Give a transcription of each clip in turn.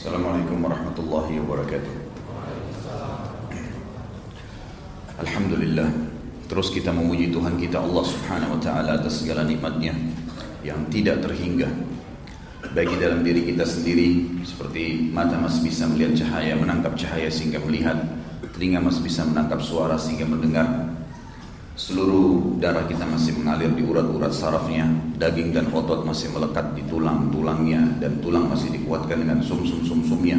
Assalamualaikum warahmatullahi wabarakatuh. Alhamdulillah Terus kita memuji Tuhan kita Allah subhanahu wa ta'ala atas segala nikmatnya Yang tidak terhingga Bagi dalam diri kita sendiri Seperti mata masih bisa melihat cahaya Menangkap cahaya sehingga melihat Telinga masih bisa menangkap suara sehingga mendengar Seluruh darah kita masih mengalir di urat-urat sarafnya, daging dan otot masih melekat di tulang-tulangnya dan tulang masih dikuatkan dengan sum-sum-sum-sumnya.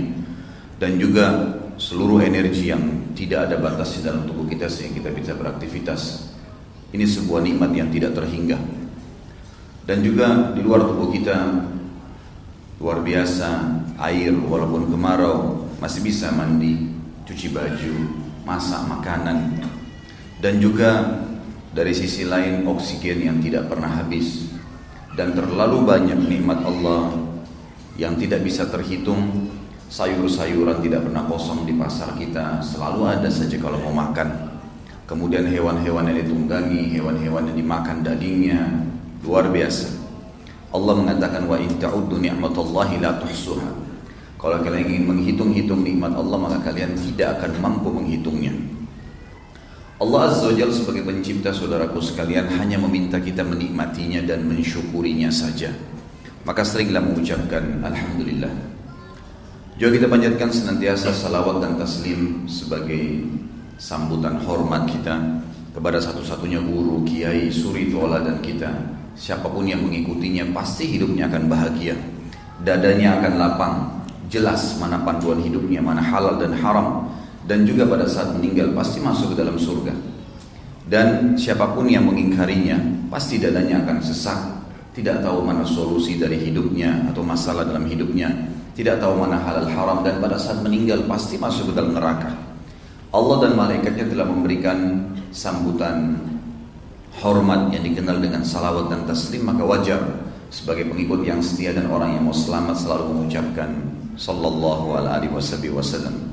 Dan juga seluruh energi yang tidak ada batas di dalam tubuh kita sehingga kita bisa beraktivitas. Ini sebuah nikmat yang tidak terhingga. Dan juga di luar tubuh kita luar biasa air walaupun kemarau masih bisa mandi, cuci baju, masak makanan dan juga dari sisi lain oksigen yang tidak pernah habis. Dan terlalu banyak nikmat Allah yang tidak bisa terhitung. Sayur-sayuran tidak pernah kosong di pasar kita. Selalu ada saja kalau mau makan. Kemudian hewan-hewan yang ditunggangi hewan-hewan yang dimakan dagingnya. Luar biasa. Allah mengatakan wa in ta'uddu ni'matallahi la tuhsuha. Kalau kalian ingin menghitung-hitung nikmat Allah maka kalian tidak akan mampu menghitungnya Allah Azza wa Jalla sebagai pencipta saudaraku sekalian hanya meminta kita menikmatinya dan mensyukurinya saja. Maka seringlah mengucapkan Alhamdulillah. Juga kita panjatkan senantiasa salawat dan taslim sebagai sambutan hormat kita kepada satu-satunya guru, kiai, suri dan kita. Siapa pun yang mengikutinya pasti hidupnya akan bahagia. Dadanya akan lapang, jelas mana panduan hidupnya, mana halal dan haram dan juga pada saat meninggal pasti masuk ke dalam surga. Dan siapa pun yang mengingkarinya pasti dadanya akan sesak, tidak tahu mana solusi dari hidupnya atau masalah dalam hidupnya, tidak tahu mana halal haram dan pada saat meninggal pasti masuk ke dalam neraka. Allah dan malaikatnya telah memberikan sambutan hormat yang dikenal dengan salawat dan taslim maka wajar sebagai pengikut yang setia dan orang yang mau selamat selalu mengucapkan sallallahu alaihi wasallam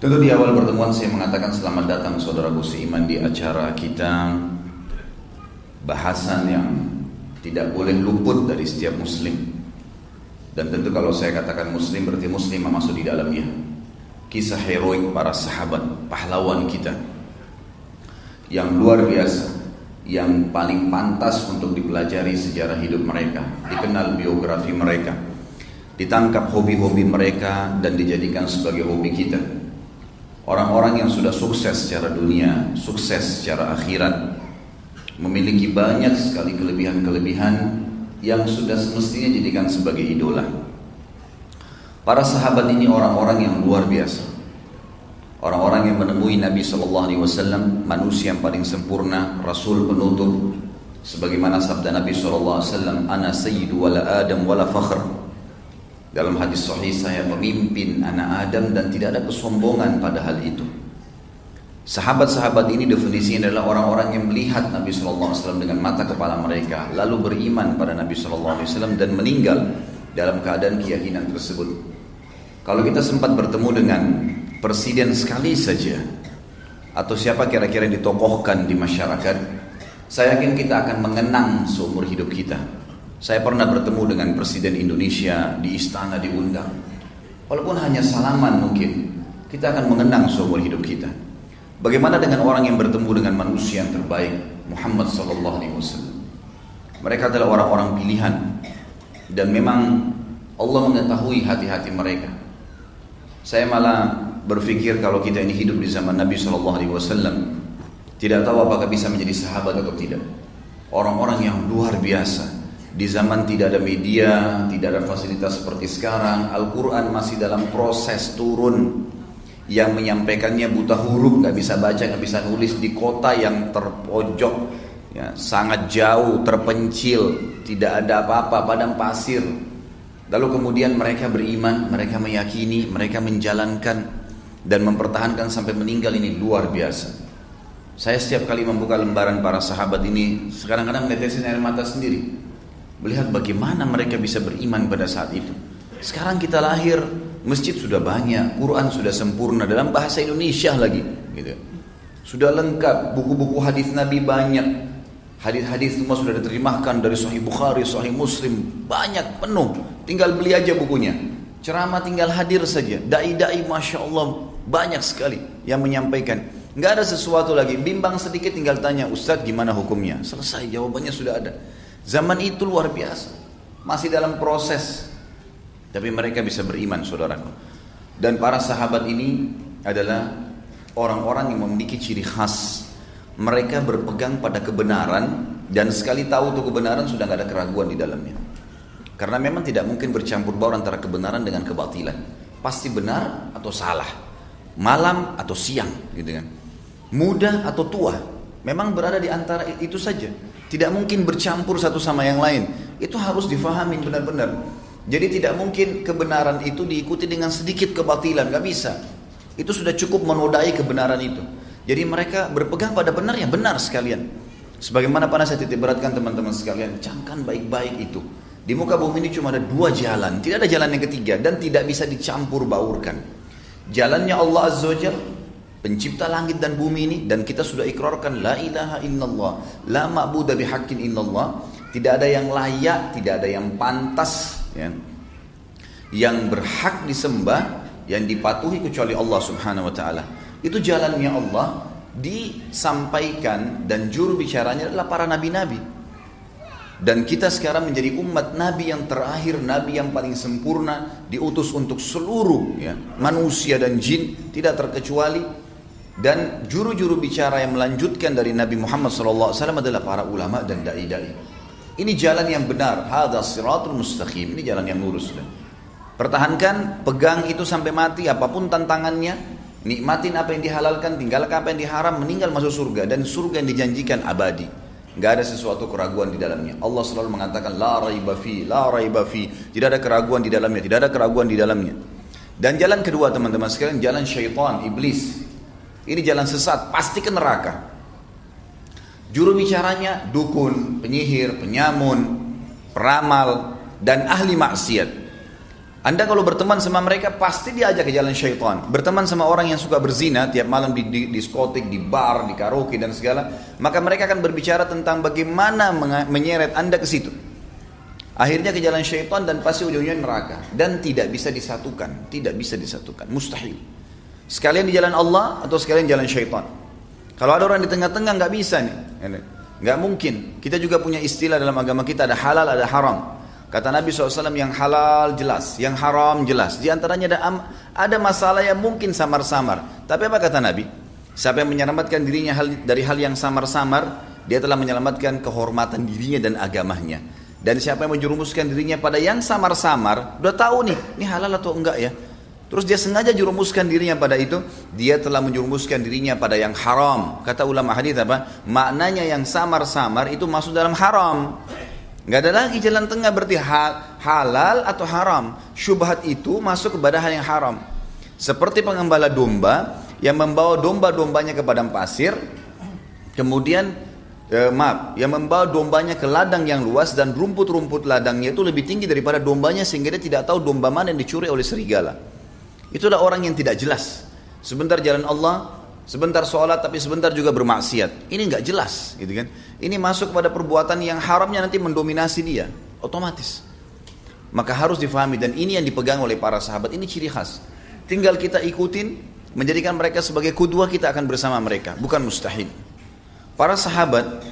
Tentu di awal pertemuan saya mengatakan selamat datang saudaraku seiman di acara kita. Bahasan yang tidak boleh luput dari setiap muslim. Dan tentu kalau saya katakan muslim berarti muslim masuk di dalamnya. Kisah heroik para sahabat, pahlawan kita. Yang luar biasa Yang paling pantas untuk dipelajari sejarah hidup mereka. Dikenal biografi mereka. Ditangkap hobi-hobi mereka dan dijadikan sebagai hobi kita Orang-orang yang sudah sukses secara dunia, sukses secara akhirat, memiliki banyak sekali kelebihan-kelebihan yang sudah semestinya jadikan sebagai idola. Para sahabat ini orang-orang yang luar biasa. Orang-orang yang menemui Nabi Shallallahu Alaihi Wasallam, manusia yang paling sempurna, Rasul penutup, sebagaimana sabda Nabi Shallallahu Alaihi Wasallam, "Ana sayyidu wala Adam wala fakhr." Dalam hadis sahih saya pemimpin anak Adam dan tidak ada kesombongan pada hal itu. Sahabat-sahabat ini definisinya adalah orang-orang yang melihat Nabi SAW dengan mata kepala mereka, lalu beriman pada Nabi SAW dan meninggal dalam keadaan keyakinan tersebut. Kalau kita sempat bertemu dengan presiden sekali saja, atau siapa kira-kira yang ditokohkan di masyarakat, saya yakin kita akan mengenang seumur hidup kita. Saya pernah bertemu dengan Presiden Indonesia di istana diundang. Walaupun hanya salaman mungkin, kita akan mengenang seumur hidup kita. Bagaimana dengan orang yang bertemu dengan manusia yang terbaik, Muhammad Sallallahu Alaihi Wasallam? Mereka adalah orang-orang pilihan dan memang Allah mengetahui hati-hati mereka. Saya malah berpikir kalau kita ini hidup di zaman Nabi Shallallahu Alaihi Wasallam, tidak tahu apakah bisa menjadi sahabat atau tidak. Orang-orang yang luar biasa, di zaman tidak ada media, tidak ada fasilitas seperti sekarang, Al-Quran masih dalam proses turun. Yang menyampaikannya buta huruf, nggak bisa baca, nggak bisa nulis di kota yang terpojok, ya, sangat jauh, terpencil, tidak ada apa-apa, padang pasir. Lalu kemudian mereka beriman, mereka meyakini, mereka menjalankan dan mempertahankan sampai meninggal ini luar biasa. Saya setiap kali membuka lembaran para sahabat ini, sekarang kadang menetesin air mata sendiri. Melihat bagaimana mereka bisa beriman pada saat itu. Sekarang kita lahir, masjid sudah banyak, Quran sudah sempurna dalam bahasa Indonesia lagi, gitu. Sudah lengkap, buku-buku hadis Nabi banyak. Hadis-hadis semua sudah diterjemahkan dari Sahih Bukhari, Sahih Muslim, banyak penuh. Tinggal beli aja bukunya. Ceramah tinggal hadir saja. Dai-dai Masya Allah banyak sekali yang menyampaikan. Nggak ada sesuatu lagi. Bimbang sedikit tinggal tanya, Ustadz gimana hukumnya? Selesai, jawabannya sudah ada. Zaman itu luar biasa. Masih dalam proses. Tapi mereka bisa beriman saudaraku. Dan para sahabat ini adalah orang-orang yang memiliki ciri khas. Mereka berpegang pada kebenaran dan sekali tahu itu kebenaran sudah nggak ada keraguan di dalamnya. Karena memang tidak mungkin bercampur baur antara kebenaran dengan kebatilan. Pasti benar atau salah. Malam atau siang gitu kan. Muda atau tua. Memang berada di antara itu saja. Tidak mungkin bercampur satu sama yang lain. Itu harus difahami benar-benar. Jadi tidak mungkin kebenaran itu diikuti dengan sedikit kebatilan. Gak bisa. Itu sudah cukup menodai kebenaran itu. Jadi mereka berpegang pada benar ya benar sekalian. Sebagaimana pernah saya titip beratkan teman-teman sekalian, camkan baik-baik itu. Di muka bumi ini cuma ada dua jalan, tidak ada jalan yang ketiga dan tidak bisa dicampur baurkan. Jalannya Allah Azza wa pencipta langit dan bumi ini dan kita sudah ikrarkan la ilaha illallah, la ma'budu bihaqqin illallah, tidak ada yang layak, tidak ada yang pantas ya, yang berhak disembah, yang dipatuhi kecuali Allah Subhanahu wa taala. Itu jalannya Allah disampaikan dan juru bicaranya adalah para nabi-nabi. Dan kita sekarang menjadi umat Nabi yang terakhir, Nabi yang paling sempurna, diutus untuk seluruh ya, manusia dan jin, tidak terkecuali. Dan juru-juru bicara yang melanjutkan dari Nabi Muhammad SAW adalah para ulama dan dai-dai. Ini jalan yang benar, hadha siratul mustaqim, ini jalan yang lurus. Pertahankan, pegang itu sampai mati, apa pun tantangannya, nikmatin apa yang dihalalkan, tinggalkan apa yang diharam, meninggal masuk surga. Dan surga yang dijanjikan abadi nggak ada sesuatu keraguan di dalamnya. Allah selalu mengatakan la raiba fi, la raiba fi. Tidak ada keraguan di dalamnya, tidak ada keraguan di dalamnya. Dan jalan kedua teman-teman sekalian, jalan syaitan, iblis. Ini jalan sesat, pasti ke neraka. Juru bicaranya dukun, penyihir, penyamun, peramal, dan ahli maksiat. Anda kalau berteman sama mereka pasti diajak ke jalan syaitan. Berteman sama orang yang suka berzina tiap malam di, di diskotik, di bar, di karaoke dan segala, maka mereka akan berbicara tentang bagaimana menyeret Anda ke situ. Akhirnya ke jalan syaitan dan pasti ujungnya neraka dan tidak bisa disatukan, tidak bisa disatukan, mustahil. Sekalian di jalan Allah atau sekalian jalan syaitan. Kalau ada orang di tengah-tengah nggak bisa nih, nggak mungkin. Kita juga punya istilah dalam agama kita ada halal ada haram. Kata Nabi SAW yang halal jelas, yang haram jelas. Di antaranya ada, ada masalah yang mungkin samar-samar. Tapi apa kata Nabi? Siapa yang menyelamatkan dirinya hal, dari hal yang samar-samar, dia telah menyelamatkan kehormatan dirinya dan agamanya. Dan siapa yang menjerumuskan dirinya pada yang samar-samar, udah tahu nih, ini halal atau enggak ya. Terus dia sengaja jerumuskan dirinya pada itu, dia telah menjerumuskan dirinya pada yang haram. Kata ulama hadis apa? Maknanya yang samar-samar itu masuk dalam haram. Nggak ada lagi jalan tengah berarti halal atau haram. Syubhat itu masuk kepada hal yang haram. Seperti pengembala domba yang membawa domba-dombanya ke padang pasir, kemudian eh, maaf, yang membawa dombanya ke ladang yang luas dan rumput-rumput ladangnya itu lebih tinggi daripada dombanya sehingga dia tidak tahu domba mana yang dicuri oleh serigala. Itulah orang yang tidak jelas. Sebentar jalan Allah, Sebentar sholat tapi sebentar juga bermaksiat. Ini nggak jelas, gitu kan? Ini masuk kepada perbuatan yang haramnya nanti mendominasi dia, otomatis. Maka harus difahami dan ini yang dipegang oleh para sahabat. Ini ciri khas. Tinggal kita ikutin, menjadikan mereka sebagai kudua kita akan bersama mereka, bukan mustahil. Para sahabat,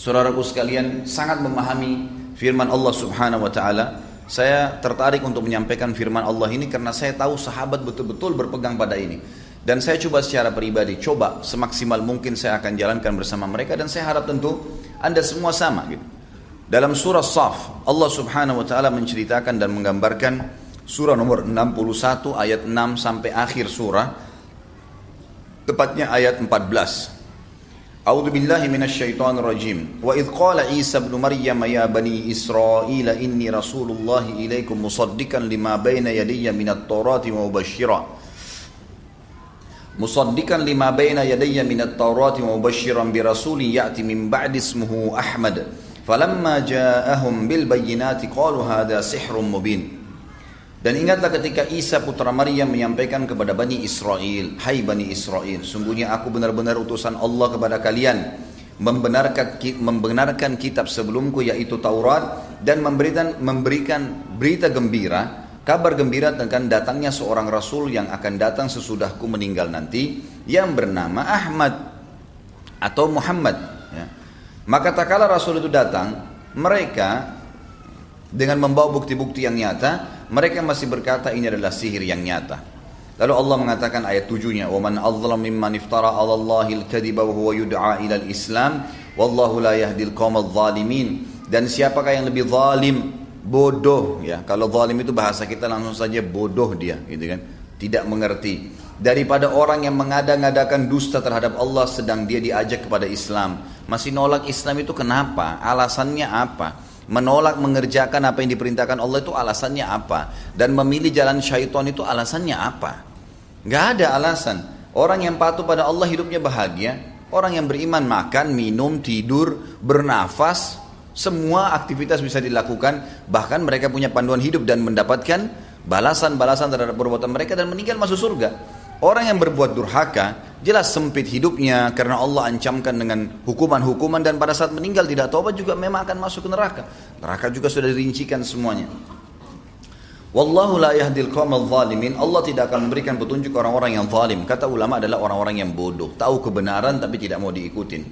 saudaraku sekalian, sangat memahami firman Allah Subhanahu wa taala. Saya tertarik untuk menyampaikan firman Allah ini karena saya tahu sahabat betul-betul berpegang pada ini. Dan saya coba secara pribadi, coba semaksimal mungkin saya akan jalankan bersama mereka dan saya harap tentu Anda semua sama gitu. Dalam surah Saf, Allah Subhanahu wa taala menceritakan dan menggambarkan surah nomor 61 ayat 6 sampai akhir surah tepatnya ayat 14. أعوذ بالله من الشيطان الرجيم. وإذ قال عيسى ابن مريم يا بني إسرائيل إني رسول الله إليكم مصدقا لما بين يدي من التوراة ومبشرا مصدقا لما بين يدي من التوراة ومبشرا برسول يأتي من بعد اسمه أحمد. فلما جاءهم بالبينات قالوا هذا سحر مبين. Dan ingatlah ketika Isa putra Maryam menyampaikan kepada Bani Israel, Hai Bani Israel, sungguhnya aku benar-benar utusan Allah kepada kalian, membenarkan, membenarkan kitab sebelumku yaitu Taurat dan memberikan, memberikan berita gembira kabar gembira tentang datangnya seorang rasul yang akan datang sesudahku meninggal nanti yang bernama Ahmad atau Muhammad ya. maka tak kala rasul itu datang mereka dengan membawa bukti-bukti yang nyata mereka masih berkata ini adalah sihir yang nyata. Lalu Allah mengatakan ayat tujuhnya adzlam mimman iftara 'ala Allahil kadhiba wa huwa yud'a ila al-islam wallahu la yahdil qaumadh zalimin dan siapakah yang lebih zalim? Bodoh ya. Kalau zalim itu bahasa kita langsung saja bodoh dia gitu kan? Tidak mengerti. Daripada orang yang mengada-ngadakan dusta terhadap Allah sedang dia diajak kepada Islam. Masih nolak Islam itu kenapa? Alasannya apa menolak mengerjakan apa yang diperintahkan Allah itu alasannya apa? Dan memilih jalan syaitan itu alasannya apa? Nggak ada alasan. Orang yang patuh pada Allah hidupnya bahagia. Orang yang beriman makan minum tidur bernafas semua aktivitas bisa dilakukan, bahkan mereka punya panduan hidup dan mendapatkan balasan-balasan terhadap perbuatan mereka dan meninggal masuk surga. Orang yang berbuat durhaka, jelas sempit hidupnya karena Allah ancamkan dengan hukuman-hukuman dan pada saat meninggal tidak taubat juga memang akan masuk ke neraka. Neraka juga sudah dirincikan semuanya. Wallahu la yahdil qawmal zalimin. Allah tidak akan memberikan petunjuk orang-orang yang zalim. Kata ulama adalah orang-orang yang bodoh, tahu kebenaran tapi tidak mau diikutin.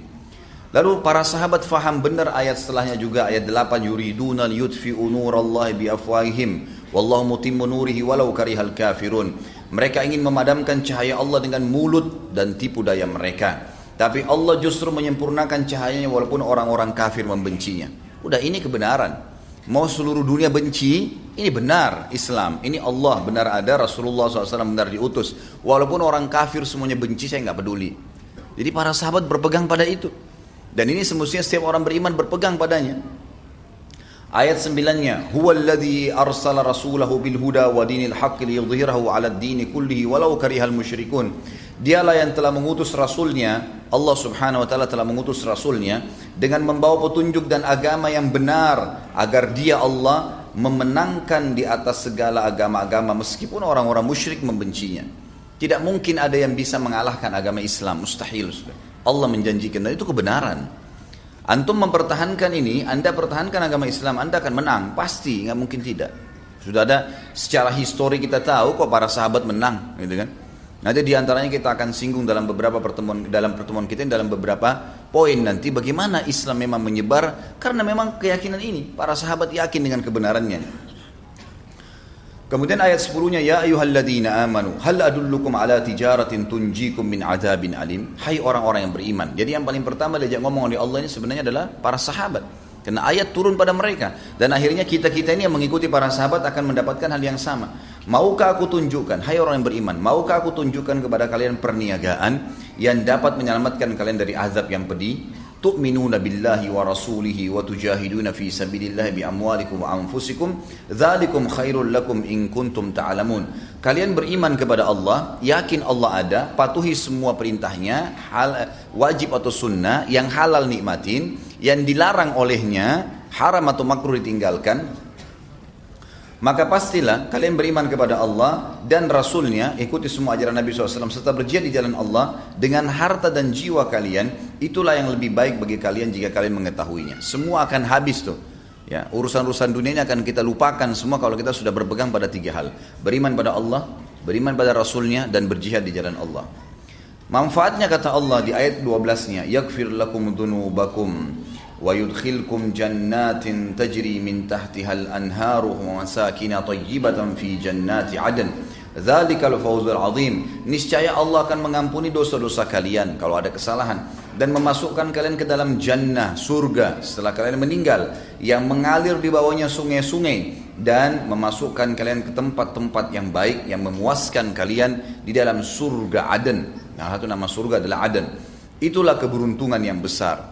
Lalu para sahabat faham benar ayat setelahnya juga ayat 8 yuriduna liyutfi'u nurallahi biafwahihim wallahu mutimmu nurihi walau karihal kafirun. Mereka ingin memadamkan cahaya Allah dengan mulut dan tipu daya mereka. Tapi Allah justru menyempurnakan cahayanya walaupun orang-orang kafir membencinya. Udah ini kebenaran. Mau seluruh dunia benci, ini benar Islam. Ini Allah benar ada, Rasulullah SAW benar diutus. Walaupun orang kafir semuanya benci, saya nggak peduli. Jadi para sahabat berpegang pada itu. Dan ini semestinya setiap orang beriman berpegang padanya. Ayat sembilannya, Huwa alladhi arsala rasulahu bil huda wa dinil haqqi liyudhhirahu 'ala ad-dini kullihi walau karihal musyrikun. Dialah yang telah mengutus rasulnya, Allah Subhanahu wa taala telah mengutus rasulnya dengan membawa petunjuk dan agama yang benar agar dia Allah memenangkan di atas segala agama-agama meskipun orang-orang musyrik membencinya. Tidak mungkin ada yang bisa mengalahkan agama Islam, mustahil. Allah menjanjikan dan itu kebenaran. Antum mempertahankan ini, Anda pertahankan agama Islam, Anda akan menang, pasti, nggak mungkin tidak. Sudah ada secara histori kita tahu kok para sahabat menang, gitu kan? Nanti di antaranya kita akan singgung dalam beberapa pertemuan dalam pertemuan kita dalam beberapa poin nanti bagaimana Islam memang menyebar karena memang keyakinan ini para sahabat yakin dengan kebenarannya. Kemudian ayat 10-nya ya ayyuhalladzina amanu hal adullukum ala tijaratin tunjikum min adzabin alim. Hai orang-orang yang beriman. Jadi yang paling pertama diajak ngomong oleh Allah ini sebenarnya adalah para sahabat. Karena ayat turun pada mereka dan akhirnya kita-kita ini yang mengikuti para sahabat akan mendapatkan hal yang sama. Maukah aku tunjukkan, hai orang yang beriman, maukah aku tunjukkan kepada kalian perniagaan yang dapat menyelamatkan kalian dari azab yang pedih? Rasulihi wa tujahiduna fi sabilillah bi amwalikum wa anfusikum dzalikum khairul lakum in kuntum ta'lamun. Kalian beriman kepada Allah yakin Allah ada patuhi semua perintahnya hal wajib atau sunnah yang halal nikmatin yang dilarang olehnya haram atau makruh ditinggalkan maka pastilah kalian beriman kepada Allah dan Rasulnya, ikuti semua ajaran Nabi SAW, serta berjihad di jalan Allah dengan harta dan jiwa kalian, itulah yang lebih baik bagi kalian jika kalian mengetahuinya. Semua akan habis tuh. Ya, urusan-urusan dunia ini akan kita lupakan semua kalau kita sudah berpegang pada tiga hal. Beriman pada Allah, beriman pada Rasulnya, dan berjihad di jalan Allah. Manfaatnya kata Allah di ayat 12-nya, Yakfir lakum dunubakum ويدخلكم جنات تجري من تحتها الأنهار ومساكن طيبة في جنات عدن ذلك الفوز العظيم niscaya Allah akan mengampuni dosa-dosa kalian kalau ada kesalahan dan memasukkan kalian ke dalam jannah surga setelah kalian meninggal yang mengalir di bawahnya sungai-sungai dan memasukkan kalian ke tempat-tempat yang baik yang memuaskan kalian di dalam surga Aden. Nah, satu nama surga adalah Aden. Itulah keberuntungan yang besar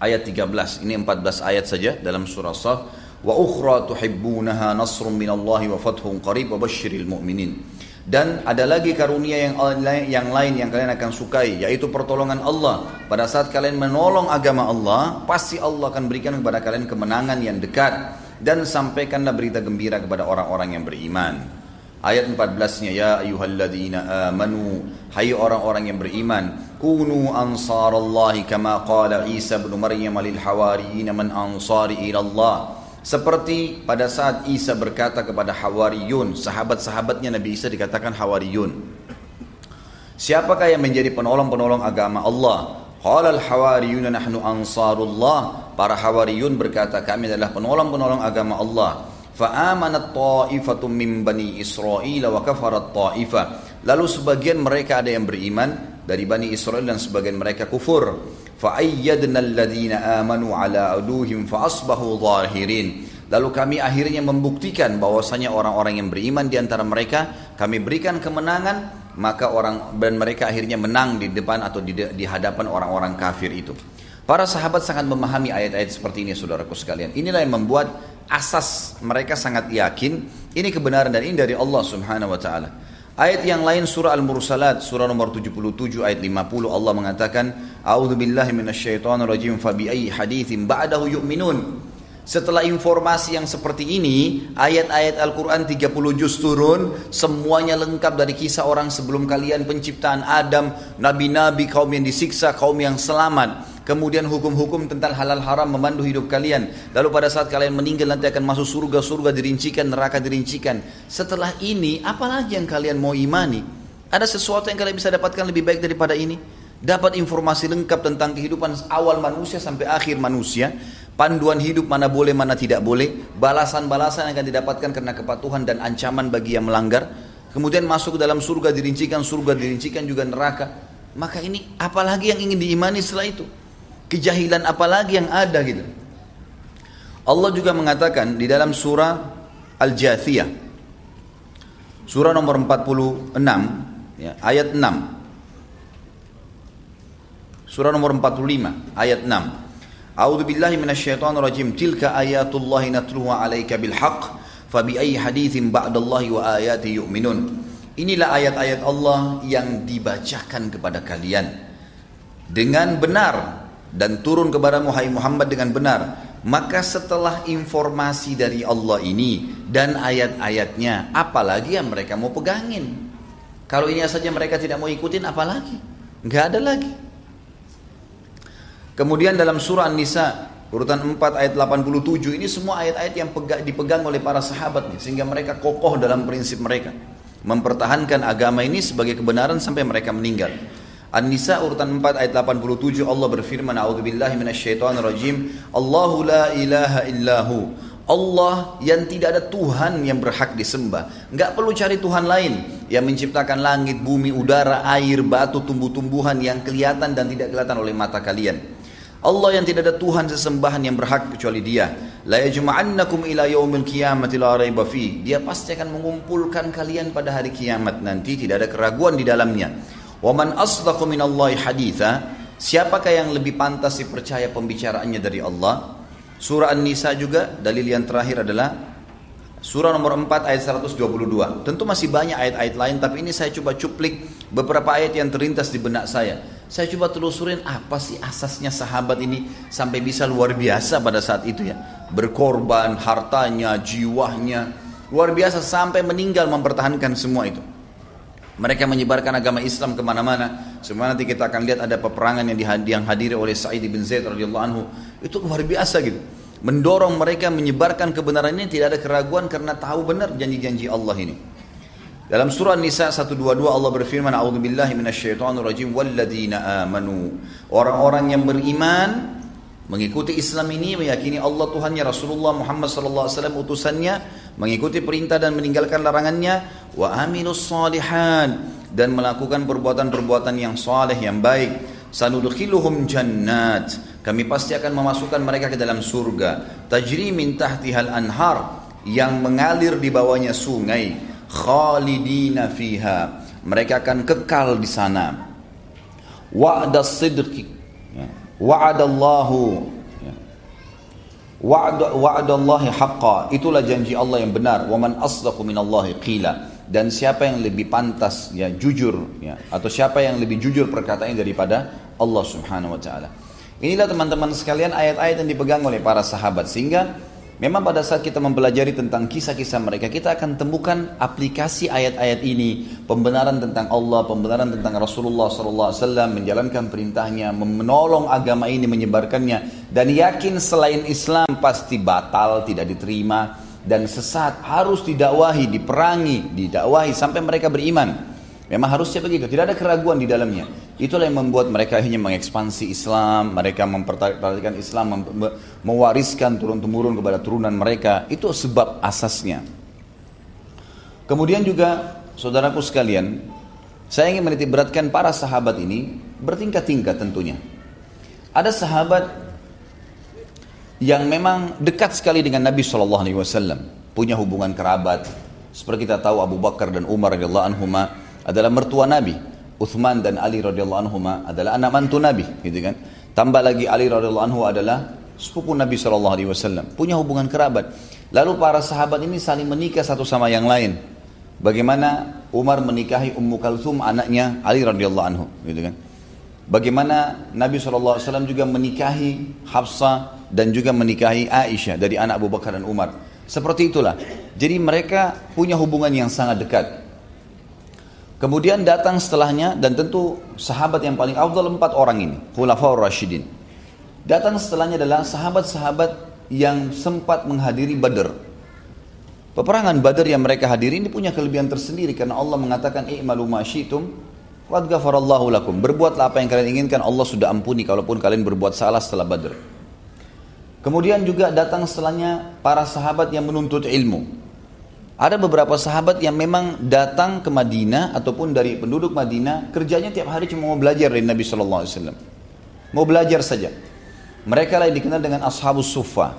ayat 13 ini 14 ayat saja dalam surah Saf. Wa ukhra tuhibbunaha nasrun minallahi wa fathun qarib wa basyiril mu'minin. Dan ada lagi karunia yang yang lain yang kalian akan sukai yaitu pertolongan Allah. Pada saat kalian menolong agama Allah pasti Allah akan berikan kepada kalian kemenangan yang dekat. Dan sampaikanlah berita gembira kepada orang-orang yang beriman Ayat 14-nya ya ayyuhalladzina amanu hai orang-orang yang beriman kunu ansarallahi kama qala Isa bin Maryam lil hawariyin man ansari ila Allah Seperti pada saat Isa berkata kepada Hawariyun, sahabat-sahabatnya Nabi Isa dikatakan Hawariyun. Siapakah yang menjadi penolong-penolong agama Allah? Qala al-hawariyun nahnu ansarullah. Para hawariyun berkata kami adalah penolong-penolong agama Allah. Fa'amanat ta'ifatum min Israel wa kafarat. Lalu sebagian mereka ada yang beriman dari bani Israel dan sebagian mereka kufur. Fa'ayyadna alladhina amanu ala aduhim fa'asbahu zahirin. Lalu kami akhirnya membuktikan bahwasanya orang-orang yang beriman di antara mereka kami berikan kemenangan maka orang dan mereka akhirnya menang di depan atau di, di hadapan orang-orang kafir itu. Para sahabat sangat memahami ayat-ayat seperti ini saudaraku sekalian. Inilah yang membuat asas mereka sangat yakin ini kebenaran dan ini dari Allah Subhanahu wa taala. Ayat yang lain surah Al-Mursalat surah nomor 77 ayat 50 Allah mengatakan A'udzu billahi minasyaitonir rajim fa bi ayyi haditsin ba'dahu yu'minun setelah informasi yang seperti ini, ayat-ayat Al-Quran 30 juz turun, semuanya lengkap dari kisah orang sebelum kalian penciptaan Adam, nabi-nabi, kaum yang disiksa, kaum yang selamat. Kemudian hukum-hukum tentang halal haram memandu hidup kalian. Lalu pada saat kalian meninggal nanti akan masuk surga, surga dirincikan, neraka dirincikan. Setelah ini, apalagi yang kalian mau imani? Ada sesuatu yang kalian bisa dapatkan lebih baik daripada ini? Dapat informasi lengkap tentang kehidupan awal manusia sampai akhir manusia panduan hidup mana boleh mana tidak boleh, balasan-balasan yang akan didapatkan karena kepatuhan dan ancaman bagi yang melanggar, kemudian masuk ke dalam surga dirincikan, surga dirincikan juga neraka. Maka ini apalagi yang ingin diimani setelah itu? Kejahilan apalagi yang ada gitu. Allah juga mengatakan di dalam surah Al-Jathiyah surah nomor 46 ya, ayat 6 surah nomor 45 ayat 6 A'udzu billahi minasyaitonir rajim. Tilka ayatullahi natluha 'alaika bil haqq. Fabi ayyi haditsin ba'dallahi wa ayati yu'minun. Inilah ayat-ayat Allah yang dibacakan kepada kalian dengan benar dan turun kepada Muhammad dengan benar. Maka setelah informasi dari Allah ini dan ayat-ayatnya, apalagi yang mereka mau pegangin? Kalau ini saja mereka tidak mau ikutin, apalagi? Enggak ada lagi. Kemudian dalam surah An-Nisa urutan 4 ayat 87 ini semua ayat-ayat yang dipegang oleh para sahabat nih sehingga mereka kokoh dalam prinsip mereka mempertahankan agama ini sebagai kebenaran sampai mereka meninggal. An-Nisa urutan 4 ayat 87 Allah berfirman A'udzubillahi minasyaitonirrajim Allahu la ilaha illahu Allah yang tidak ada Tuhan yang berhak disembah. Nggak perlu cari Tuhan lain yang menciptakan langit, bumi, udara, air, batu, tumbuh-tumbuhan yang kelihatan dan tidak kelihatan oleh mata kalian. Allah yang tidak ada Tuhan sesembahan yang berhak kecuali Dia. La yajma'annakum ila yaumil qiyamati la raiba. Dia pasti akan mengumpulkan kalian pada hari kiamat nanti tidak ada keraguan di dalamnya. Wa man asdaqu minallahi haditha. Siapakah yang lebih pantas dipercaya pembicaraannya dari Allah? Surah An-Nisa juga dalil yang terakhir adalah surah nomor 4 ayat 122. Tentu masih banyak ayat-ayat lain tapi ini saya coba cuplik beberapa ayat yang terlintas di benak saya. Saya coba telusurin apa sih asasnya sahabat ini sampai bisa luar biasa pada saat itu ya. Berkorban hartanya, jiwanya. Luar biasa sampai meninggal mempertahankan semua itu. Mereka menyebarkan agama Islam ke mana-mana. Semua nanti kita akan lihat ada peperangan yang, yang hadiri oleh Sa'id bin Zaid radhiyallahu anhu. Itu luar biasa gitu. Mendorong mereka menyebarkan kebenaran ini tidak ada keraguan karena tahu benar janji-janji Allah ini. Dalam surah Nisa 122 Allah berfirman A'udzubillahi minasyaitonirrajim walladzina amanu. Orang-orang yang beriman mengikuti Islam ini meyakini Allah Tuhannya Rasulullah Muhammad sallallahu alaihi wasallam utusannya, mengikuti perintah dan meninggalkan larangannya wa amilus salihan dan melakukan perbuatan-perbuatan yang saleh yang baik. Sanudkhiluhum jannat. Kami pasti akan memasukkan mereka ke dalam surga. Tajri min tahtihal anhar yang mengalir di bawahnya sungai khalidina fiha mereka akan kekal di sana wa'da sidqi. Wa'adallahu. Ya. wa'adallahi haqqa. Itulah janji Allah yang benar. Wa man asdaqu minallahi qila. Dan siapa yang lebih pantas ya jujur ya atau siapa yang lebih jujur perkataannya daripada Allah Subhanahu wa taala. Inilah teman-teman sekalian ayat-ayat yang dipegang oleh para sahabat. Sehingga Memang pada saat kita mempelajari tentang kisah-kisah mereka, kita akan temukan aplikasi ayat-ayat ini, pembenaran tentang Allah, pembenaran tentang Rasulullah SAW, menjalankan perintahnya, menolong agama ini, menyebarkannya dan yakin selain Islam pasti batal, tidak diterima dan sesat harus didakwahi, diperangi, didakwahi sampai mereka beriman. Memang harusnya begitu, tidak ada keraguan di dalamnya. Itulah yang membuat mereka hanya mengekspansi Islam, mereka memperhatikan Islam, mewariskan turun-temurun kepada turunan mereka. Itu sebab asasnya. Kemudian juga, saudaraku sekalian, saya ingin menitik beratkan para sahabat ini bertingkat-tingkat tentunya. Ada sahabat yang memang dekat sekali dengan Nabi Shallallahu Alaihi Wasallam, punya hubungan kerabat. Seperti kita tahu Abu Bakar dan Umar radhiyallahu anhuma adalah mertua Nabi. Uthman dan Ali radhiyallahu anhuma adalah anak mantu Nabi, gitu kan? Tambah lagi Ali radhiyallahu anhu adalah sepupu Nabi Shallallahu Alaihi Wasallam, punya hubungan kerabat. Lalu para sahabat ini saling menikah satu sama yang lain. Bagaimana Umar menikahi Ummu Kalthum anaknya Ali radhiyallahu anhu, gitu kan? Bagaimana Nabi SAW juga menikahi Hafsah dan juga menikahi Aisyah dari anak Abu Bakar dan Umar. Seperti itulah. Jadi mereka punya hubungan yang sangat dekat. Kemudian datang setelahnya dan tentu sahabat yang paling afdal empat orang ini, Khulafaur Rashidin. Datang setelahnya adalah sahabat-sahabat yang sempat menghadiri Badr. Peperangan Badr yang mereka hadiri ini punya kelebihan tersendiri karena Allah mengatakan i'malu ma syi'tum qad ghafarallahu lakum. Berbuatlah apa yang kalian inginkan, Allah sudah ampuni kalaupun kalian berbuat salah setelah Badr. Kemudian juga datang setelahnya para sahabat yang menuntut ilmu. Ada beberapa sahabat yang memang datang ke Madinah ataupun dari penduduk Madinah kerjanya tiap hari cuma mau belajar dari Nabi Shallallahu Alaihi Wasallam. Mau belajar saja. Mereka lah yang dikenal dengan ashabus sufa.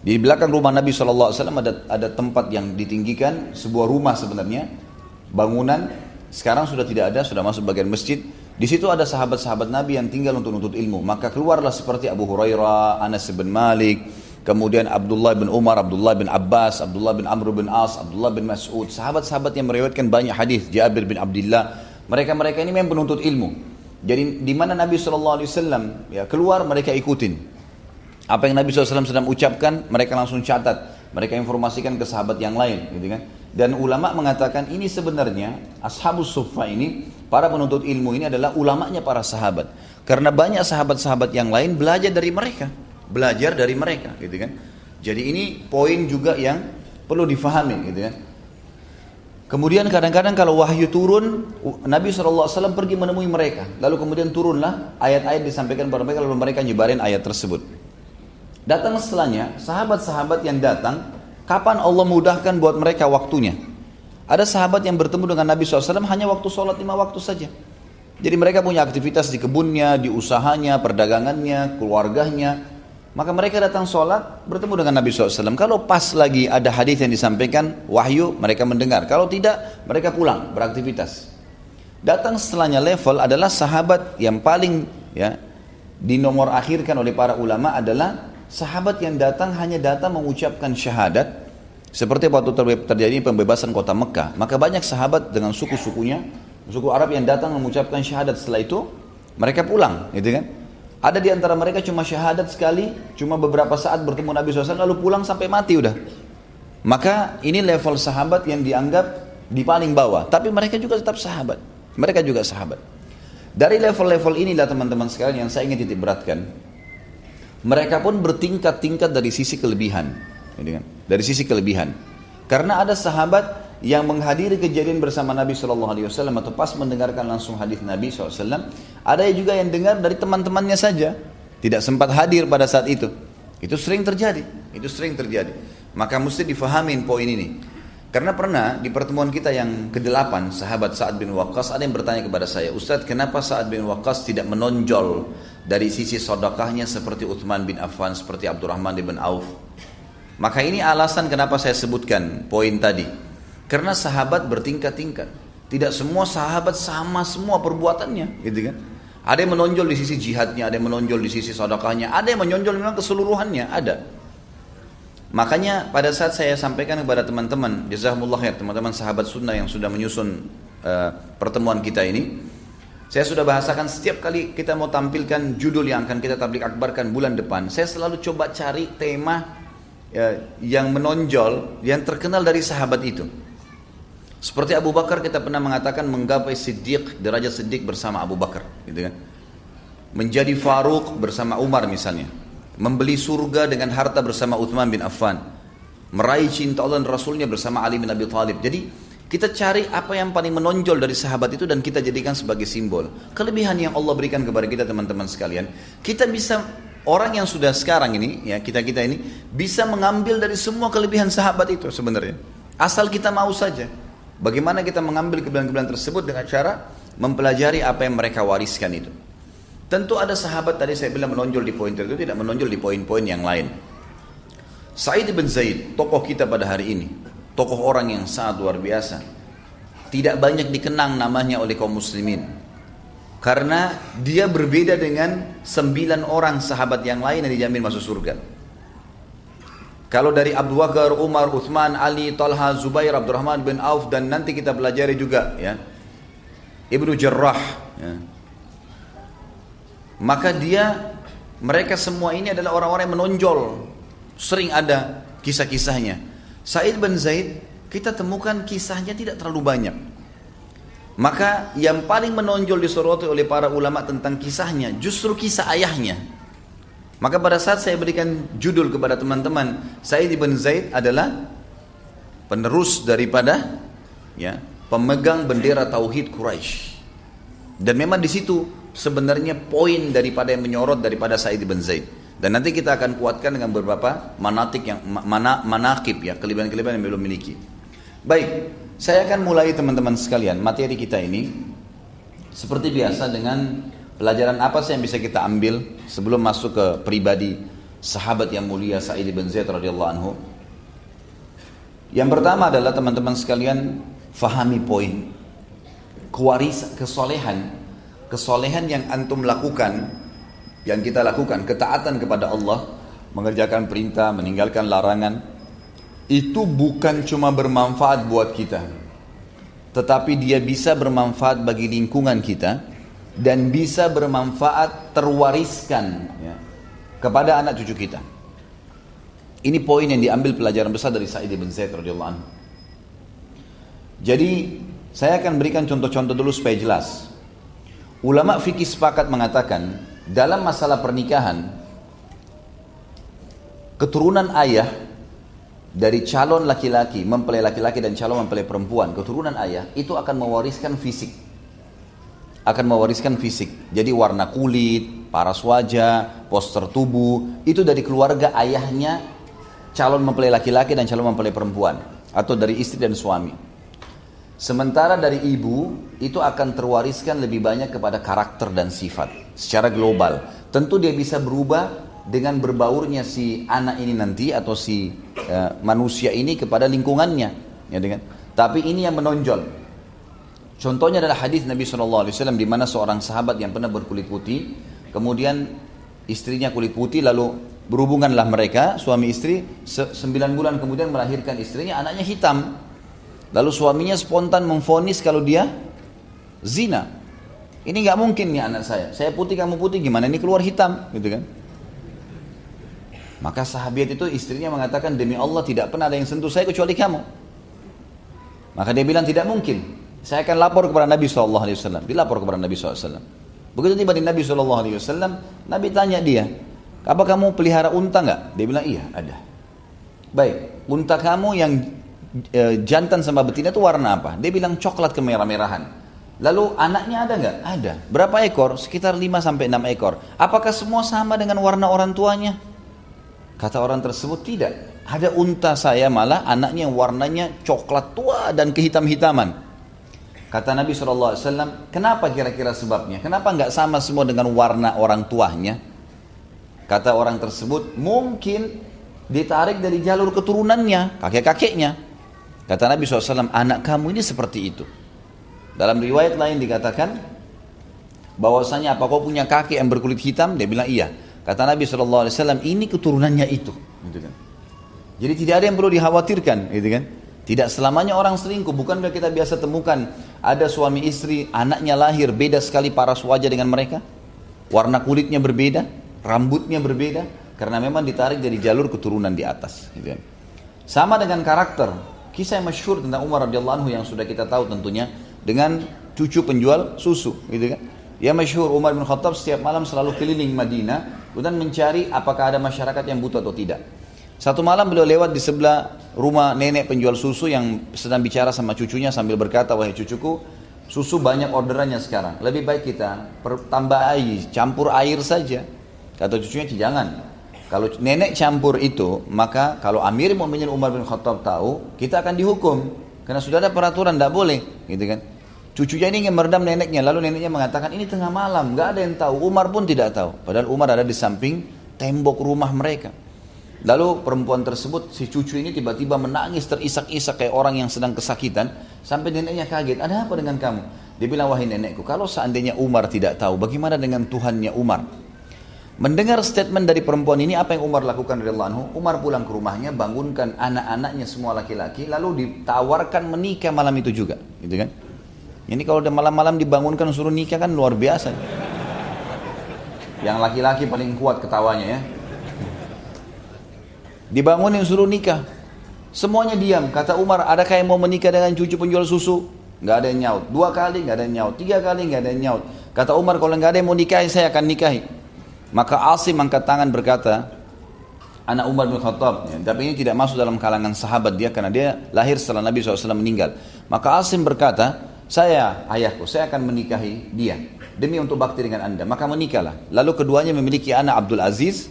Di belakang rumah Nabi Shallallahu Alaihi Wasallam ada ada tempat yang ditinggikan sebuah rumah sebenarnya bangunan sekarang sudah tidak ada sudah masuk bagian masjid di situ ada sahabat-sahabat Nabi yang tinggal untuk menuntut ilmu. Maka keluarlah seperti Abu Hurairah, Anas bin Malik, kemudian Abdullah bin Umar, Abdullah bin Abbas, Abdullah bin Amr bin As, Abdullah bin Mas'ud. Sahabat-sahabat yang meriwayatkan banyak hadis, Jabir bin Abdullah. Mereka-mereka ini memang penuntut ilmu. Jadi di mana Nabi SAW ya, keluar mereka ikutin. Apa yang Nabi SAW sedang ucapkan mereka langsung catat. Mereka informasikan ke sahabat yang lain. Gitu kan. Dan ulama mengatakan ini sebenarnya ashabus sufa ini Para penuntut ilmu ini adalah ulamanya para sahabat. Karena banyak sahabat-sahabat yang lain belajar dari mereka. Belajar dari mereka gitu kan. Jadi ini poin juga yang perlu difahami gitu kan. Kemudian kadang-kadang kalau wahyu turun, Nabi SAW pergi menemui mereka. Lalu kemudian turunlah ayat-ayat disampaikan kepada mereka, lalu mereka nyebarin ayat tersebut. Datang setelahnya, sahabat-sahabat yang datang, kapan Allah mudahkan buat mereka waktunya. Ada sahabat yang bertemu dengan Nabi SAW hanya waktu sholat lima waktu saja. Jadi mereka punya aktivitas di kebunnya, di usahanya, perdagangannya, keluarganya. Maka mereka datang sholat bertemu dengan Nabi SAW. Kalau pas lagi ada hadis yang disampaikan, wahyu mereka mendengar. Kalau tidak, mereka pulang beraktivitas. Datang setelahnya level adalah sahabat yang paling ya di nomor akhirkan oleh para ulama adalah sahabat yang datang hanya datang mengucapkan syahadat seperti waktu terjadi pembebasan kota Mekah, maka banyak sahabat dengan suku-sukunya, suku Arab yang datang mengucapkan syahadat setelah itu, mereka pulang, gitu kan? Ada di antara mereka cuma syahadat sekali, cuma beberapa saat bertemu Nabi SAW, lalu pulang sampai mati udah. Maka ini level sahabat yang dianggap di paling bawah, tapi mereka juga tetap sahabat. Mereka juga sahabat. Dari level-level inilah teman-teman sekalian yang saya ingin titik beratkan. Mereka pun bertingkat-tingkat dari sisi kelebihan. Kan? Dari sisi kelebihan. Karena ada sahabat yang menghadiri kejadian bersama Nabi Shallallahu Alaihi Wasallam atau pas mendengarkan langsung hadis Nabi SAW, ada juga yang dengar dari teman-temannya saja, tidak sempat hadir pada saat itu. Itu sering terjadi, itu sering terjadi. Maka mesti difahamin poin ini. Karena pernah di pertemuan kita yang ke-8 sahabat Sa'ad bin Waqqas ada yang bertanya kepada saya, Ustadz kenapa Sa'ad bin Waqqas tidak menonjol dari sisi sodakahnya seperti Uthman bin Affan, seperti Abdurrahman bin Auf? Maka ini alasan kenapa saya sebutkan poin tadi. Karena sahabat bertingkat-tingkat. Tidak semua sahabat sama semua perbuatannya, gitu kan? Ada yang menonjol di sisi jihadnya, ada yang menonjol di sisi sodakahnya, ada yang menonjol memang keseluruhannya, ada. Makanya pada saat saya sampaikan kepada teman-teman, jazakumullah ya teman-teman sahabat sunnah yang sudah menyusun uh, pertemuan kita ini, saya sudah bahasakan setiap kali kita mau tampilkan judul yang akan kita tablik akbarkan bulan depan, saya selalu coba cari tema ya, yang menonjol, yang terkenal dari sahabat itu. Seperti Abu Bakar kita pernah mengatakan menggapai siddiq, derajat siddiq bersama Abu Bakar, gitu kan. menjadi Faruk bersama Umar misalnya, membeli surga dengan harta bersama Uthman bin Affan, meraih cinta Allah dan Rasulnya bersama Ali bin Abi Thalib. Jadi kita cari apa yang paling menonjol dari sahabat itu dan kita jadikan sebagai simbol. Kelebihan yang Allah berikan kepada kita teman-teman sekalian, kita bisa orang yang sudah sekarang ini ya kita kita ini bisa mengambil dari semua kelebihan sahabat itu sebenarnya. Asal kita mau saja. Bagaimana kita mengambil kelebihan-kelebihan tersebut dengan cara mempelajari apa yang mereka wariskan itu. Tentu ada sahabat tadi saya bilang menonjol di poin itu tidak menonjol di poin-poin yang lain. Sa'id bin Zaid, tokoh kita pada hari ini, tokoh orang yang sangat luar biasa. Tidak banyak dikenang namanya oleh kaum muslimin. Karena dia berbeda dengan sembilan orang sahabat yang lain yang dijamin masuk surga. Kalau dari Abu Bakar, Umar, Uthman, Ali, Talha, Zubair, Abdurrahman bin Auf dan nanti kita pelajari juga ya. Ibnu Jarrah ya. maka dia mereka semua ini adalah orang-orang yang menonjol. Sering ada kisah-kisahnya. Said bin Zaid kita temukan kisahnya tidak terlalu banyak. Maka yang paling menonjol disoroti oleh para ulama tentang kisahnya justru kisah ayahnya maka pada saat saya berikan judul kepada teman-teman Said bin Zaid adalah penerus daripada ya pemegang bendera tauhid Quraisy. Dan memang di situ sebenarnya poin daripada yang menyorot daripada Said bin Zaid. Dan nanti kita akan kuatkan dengan beberapa manatik yang mana manakib ya, kelebihan-kelebihan yang belum miliki. Baik, saya akan mulai teman-teman sekalian materi kita ini seperti biasa dengan pelajaran apa sih yang bisa kita ambil sebelum masuk ke pribadi sahabat yang mulia Sa'id bin Zaid radhiyallahu anhu. Yang pertama adalah teman-teman sekalian fahami poin. Kewaris kesolehan. Kesolehan yang antum lakukan yang kita lakukan ketaatan kepada Allah mengerjakan perintah meninggalkan larangan itu bukan cuma bermanfaat buat kita. Tetapi dia bisa bermanfaat bagi lingkungan kita dan bisa bermanfaat terwariskan ya, kepada anak cucu kita. Ini poin yang diambil pelajaran besar dari Sa'id bin Zaid radhiyallahu anhu. Jadi saya akan berikan contoh-contoh dulu supaya jelas. Ulama fikih sepakat mengatakan dalam masalah pernikahan keturunan ayah dari calon laki-laki mempelai laki-laki dan calon mempelai perempuan keturunan ayah itu akan mewariskan fisik akan mewariskan fisik jadi warna kulit paras wajah poster tubuh itu dari keluarga ayahnya calon mempelai laki-laki dan calon mempelai perempuan atau dari istri dan suami Sementara dari ibu itu akan terwariskan lebih banyak kepada karakter dan sifat secara global. Tentu dia bisa berubah dengan berbaurnya si anak ini nanti atau si uh, manusia ini kepada lingkungannya, ya dengan. Tapi ini yang menonjol. Contohnya adalah hadis Nabi SAW di mana seorang sahabat yang pernah berkulit putih, kemudian istrinya kulit putih lalu berhubunganlah mereka suami istri sembilan bulan kemudian melahirkan istrinya anaknya hitam Lalu suaminya spontan memfonis kalau dia zina. Ini nggak mungkin nih anak saya. Saya putih kamu putih gimana? Ini keluar hitam, gitu kan? Maka sahabat itu istrinya mengatakan demi Allah tidak pernah ada yang sentuh saya kecuali kamu. Maka dia bilang tidak mungkin. Saya akan lapor kepada Nabi SAW. Dilapor kepada Nabi SAW. Begitu tiba di Nabi SAW, Nabi tanya dia, apa kamu pelihara unta nggak? Dia bilang iya ada. Baik, unta kamu yang e, jantan sama betina itu warna apa? Dia bilang coklat kemerah-merahan. Lalu anaknya ada nggak? Ada. Berapa ekor? Sekitar 5 sampai 6 ekor. Apakah semua sama dengan warna orang tuanya? Kata orang tersebut tidak. Ada unta saya malah anaknya warnanya coklat tua dan kehitam-hitaman. Kata Nabi SAW, kenapa kira-kira sebabnya? Kenapa nggak sama semua dengan warna orang tuanya? Kata orang tersebut, mungkin ditarik dari jalur keturunannya, kakek-kakeknya. Kata Nabi SAW, anak kamu ini seperti itu. Dalam riwayat lain dikatakan, bahwasanya apa kau punya kakek yang berkulit hitam? Dia bilang iya. Kata Nabi SAW, ini keturunannya itu. Gitu kan. Jadi tidak ada yang perlu dikhawatirkan. Gitu kan. Tidak selamanya orang selingkuh. Bukankah kita biasa temukan ada suami istri, anaknya lahir, beda sekali paras wajah dengan mereka? Warna kulitnya berbeda, rambutnya berbeda. Karena memang ditarik dari jalur keturunan di atas. Gitu kan. Sama dengan karakter. Kisah yang masyhur tentang Umar radhiyallahu anhu yang sudah kita tahu tentunya dengan cucu penjual susu, gitu kan. Ya masyhur Umar bin Khattab setiap malam selalu keliling Madinah dan mencari apakah ada masyarakat yang butuh atau tidak. Satu malam beliau lewat di sebelah rumah nenek penjual susu yang sedang bicara sama cucunya sambil berkata, wahai cucuku, susu banyak orderannya sekarang. Lebih baik kita tambah air, campur air saja. Kata cucunya, jangan. Kalau nenek campur itu, maka kalau Amir Mu'minin Umar bin Khattab tahu, kita akan dihukum. Karena sudah ada peraturan, tidak boleh. Gitu kan. Cucunya ini ingin meredam neneknya, lalu neneknya mengatakan ini tengah malam, nggak ada yang tahu. Umar pun tidak tahu. Padahal Umar ada di samping tembok rumah mereka. Lalu perempuan tersebut, si cucu ini tiba-tiba menangis terisak-isak kayak orang yang sedang kesakitan. Sampai neneknya kaget, ada apa dengan kamu? Dia bilang, wahai nenekku, kalau seandainya Umar tidak tahu, bagaimana dengan Tuhannya Umar? Mendengar statement dari perempuan ini, apa yang Umar lakukan dari anhu? Umar pulang ke rumahnya, bangunkan anak-anaknya semua laki-laki, lalu ditawarkan menikah malam itu juga. Gitu kan? Ini kalau udah malam-malam dibangunkan suruh nikah kan luar biasa. Yang laki-laki paling kuat ketawanya ya. Dibangunin suruh nikah. Semuanya diam. Kata Umar, ada yang mau menikah dengan cucu penjual susu? Gak ada yang nyaut. Dua kali gak ada yang nyaut. Tiga kali gak ada yang nyaut. Kata Umar, kalau gak ada yang mau nikahi, saya akan nikahi. Maka Asim angkat tangan berkata, anak Umar bin Khattab. Ya, tapi ini tidak masuk dalam kalangan sahabat dia karena dia lahir setelah Nabi SAW meninggal. Maka Asim berkata, saya ayahku, saya akan menikahi dia demi untuk bakti dengan anda. Maka menikahlah. Lalu keduanya memiliki anak Abdul Aziz.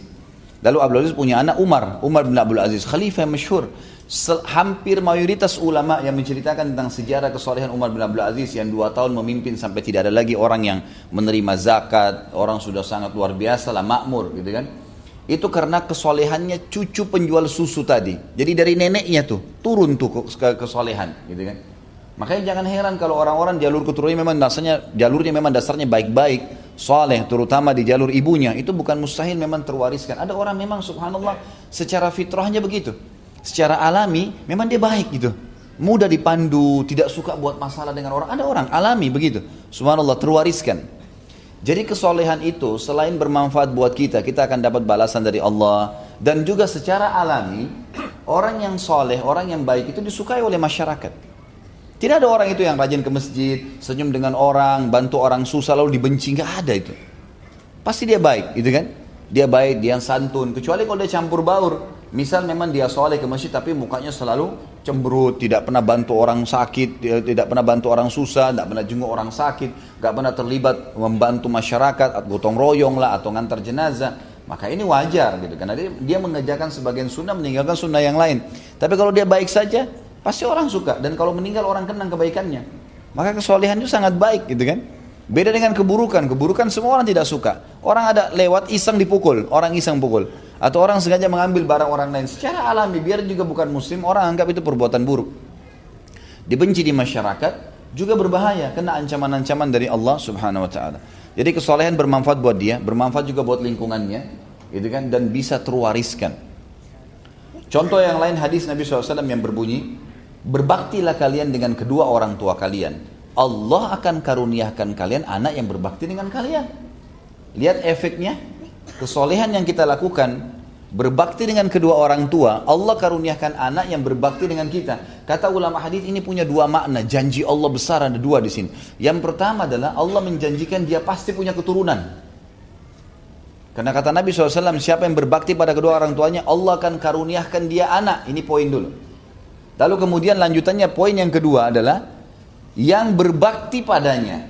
Lalu Abdul Aziz punya anak Umar, Umar bin Abdul Aziz, khalifah yang masyhur. Hampir mayoritas ulama yang menceritakan tentang sejarah kesolehan Umar bin Abdul Aziz yang dua tahun memimpin sampai tidak ada lagi orang yang menerima zakat, orang sudah sangat luar biasa lah, makmur gitu kan. Itu karena kesolehannya cucu penjual susu tadi. Jadi dari neneknya tuh turun tuh ke kesolehan gitu kan. Makanya jangan heran kalau orang-orang jalur keturunannya memang dasarnya jalurnya memang dasarnya baik-baik, soleh, terutama di jalur ibunya itu bukan mustahil memang terwariskan. Ada orang memang subhanallah secara fitrahnya begitu, secara alami memang dia baik gitu, mudah dipandu, tidak suka buat masalah dengan orang. Ada orang alami begitu, subhanallah terwariskan. Jadi kesolehan itu selain bermanfaat buat kita, kita akan dapat balasan dari Allah dan juga secara alami orang yang soleh, orang yang baik itu disukai oleh masyarakat. Tidak ada orang itu yang rajin ke masjid, senyum dengan orang, bantu orang susah lalu dibenci, nggak ada itu. Pasti dia baik, gitu kan? Dia baik, dia santun. Kecuali kalau dia campur baur. Misal memang dia soleh ke masjid tapi mukanya selalu cemberut, tidak pernah bantu orang sakit, tidak pernah bantu orang susah, tidak pernah jenguk orang sakit, nggak pernah terlibat membantu masyarakat, atau gotong royong lah, atau ngantar jenazah. Maka ini wajar gitu, karena dia, dia sebagian sunnah, meninggalkan sunnah yang lain. Tapi kalau dia baik saja, Pasti orang suka dan kalau meninggal orang kenang kebaikannya. Maka kesolehan itu sangat baik gitu kan. Beda dengan keburukan. Keburukan semua orang tidak suka. Orang ada lewat iseng dipukul, orang iseng pukul. Atau orang sengaja mengambil barang orang lain. Secara alami, biar juga bukan muslim, orang anggap itu perbuatan buruk. Dibenci di masyarakat, juga berbahaya. Kena ancaman-ancaman dari Allah subhanahu wa ta'ala. Jadi kesolehan bermanfaat buat dia, bermanfaat juga buat lingkungannya. Gitu kan, dan bisa terwariskan. Contoh yang lain hadis Nabi SAW yang berbunyi, Berbaktilah kalian dengan kedua orang tua kalian. Allah akan karuniakan kalian anak yang berbakti dengan kalian. Lihat efeknya. Kesolehan yang kita lakukan. Berbakti dengan kedua orang tua. Allah karuniakan anak yang berbakti dengan kita. Kata ulama hadis ini punya dua makna. Janji Allah besar ada dua di sini. Yang pertama adalah Allah menjanjikan dia pasti punya keturunan. Karena kata Nabi SAW, siapa yang berbakti pada kedua orang tuanya, Allah akan karuniakan dia anak. Ini poin dulu. Lalu kemudian lanjutannya poin yang kedua adalah yang berbakti padanya.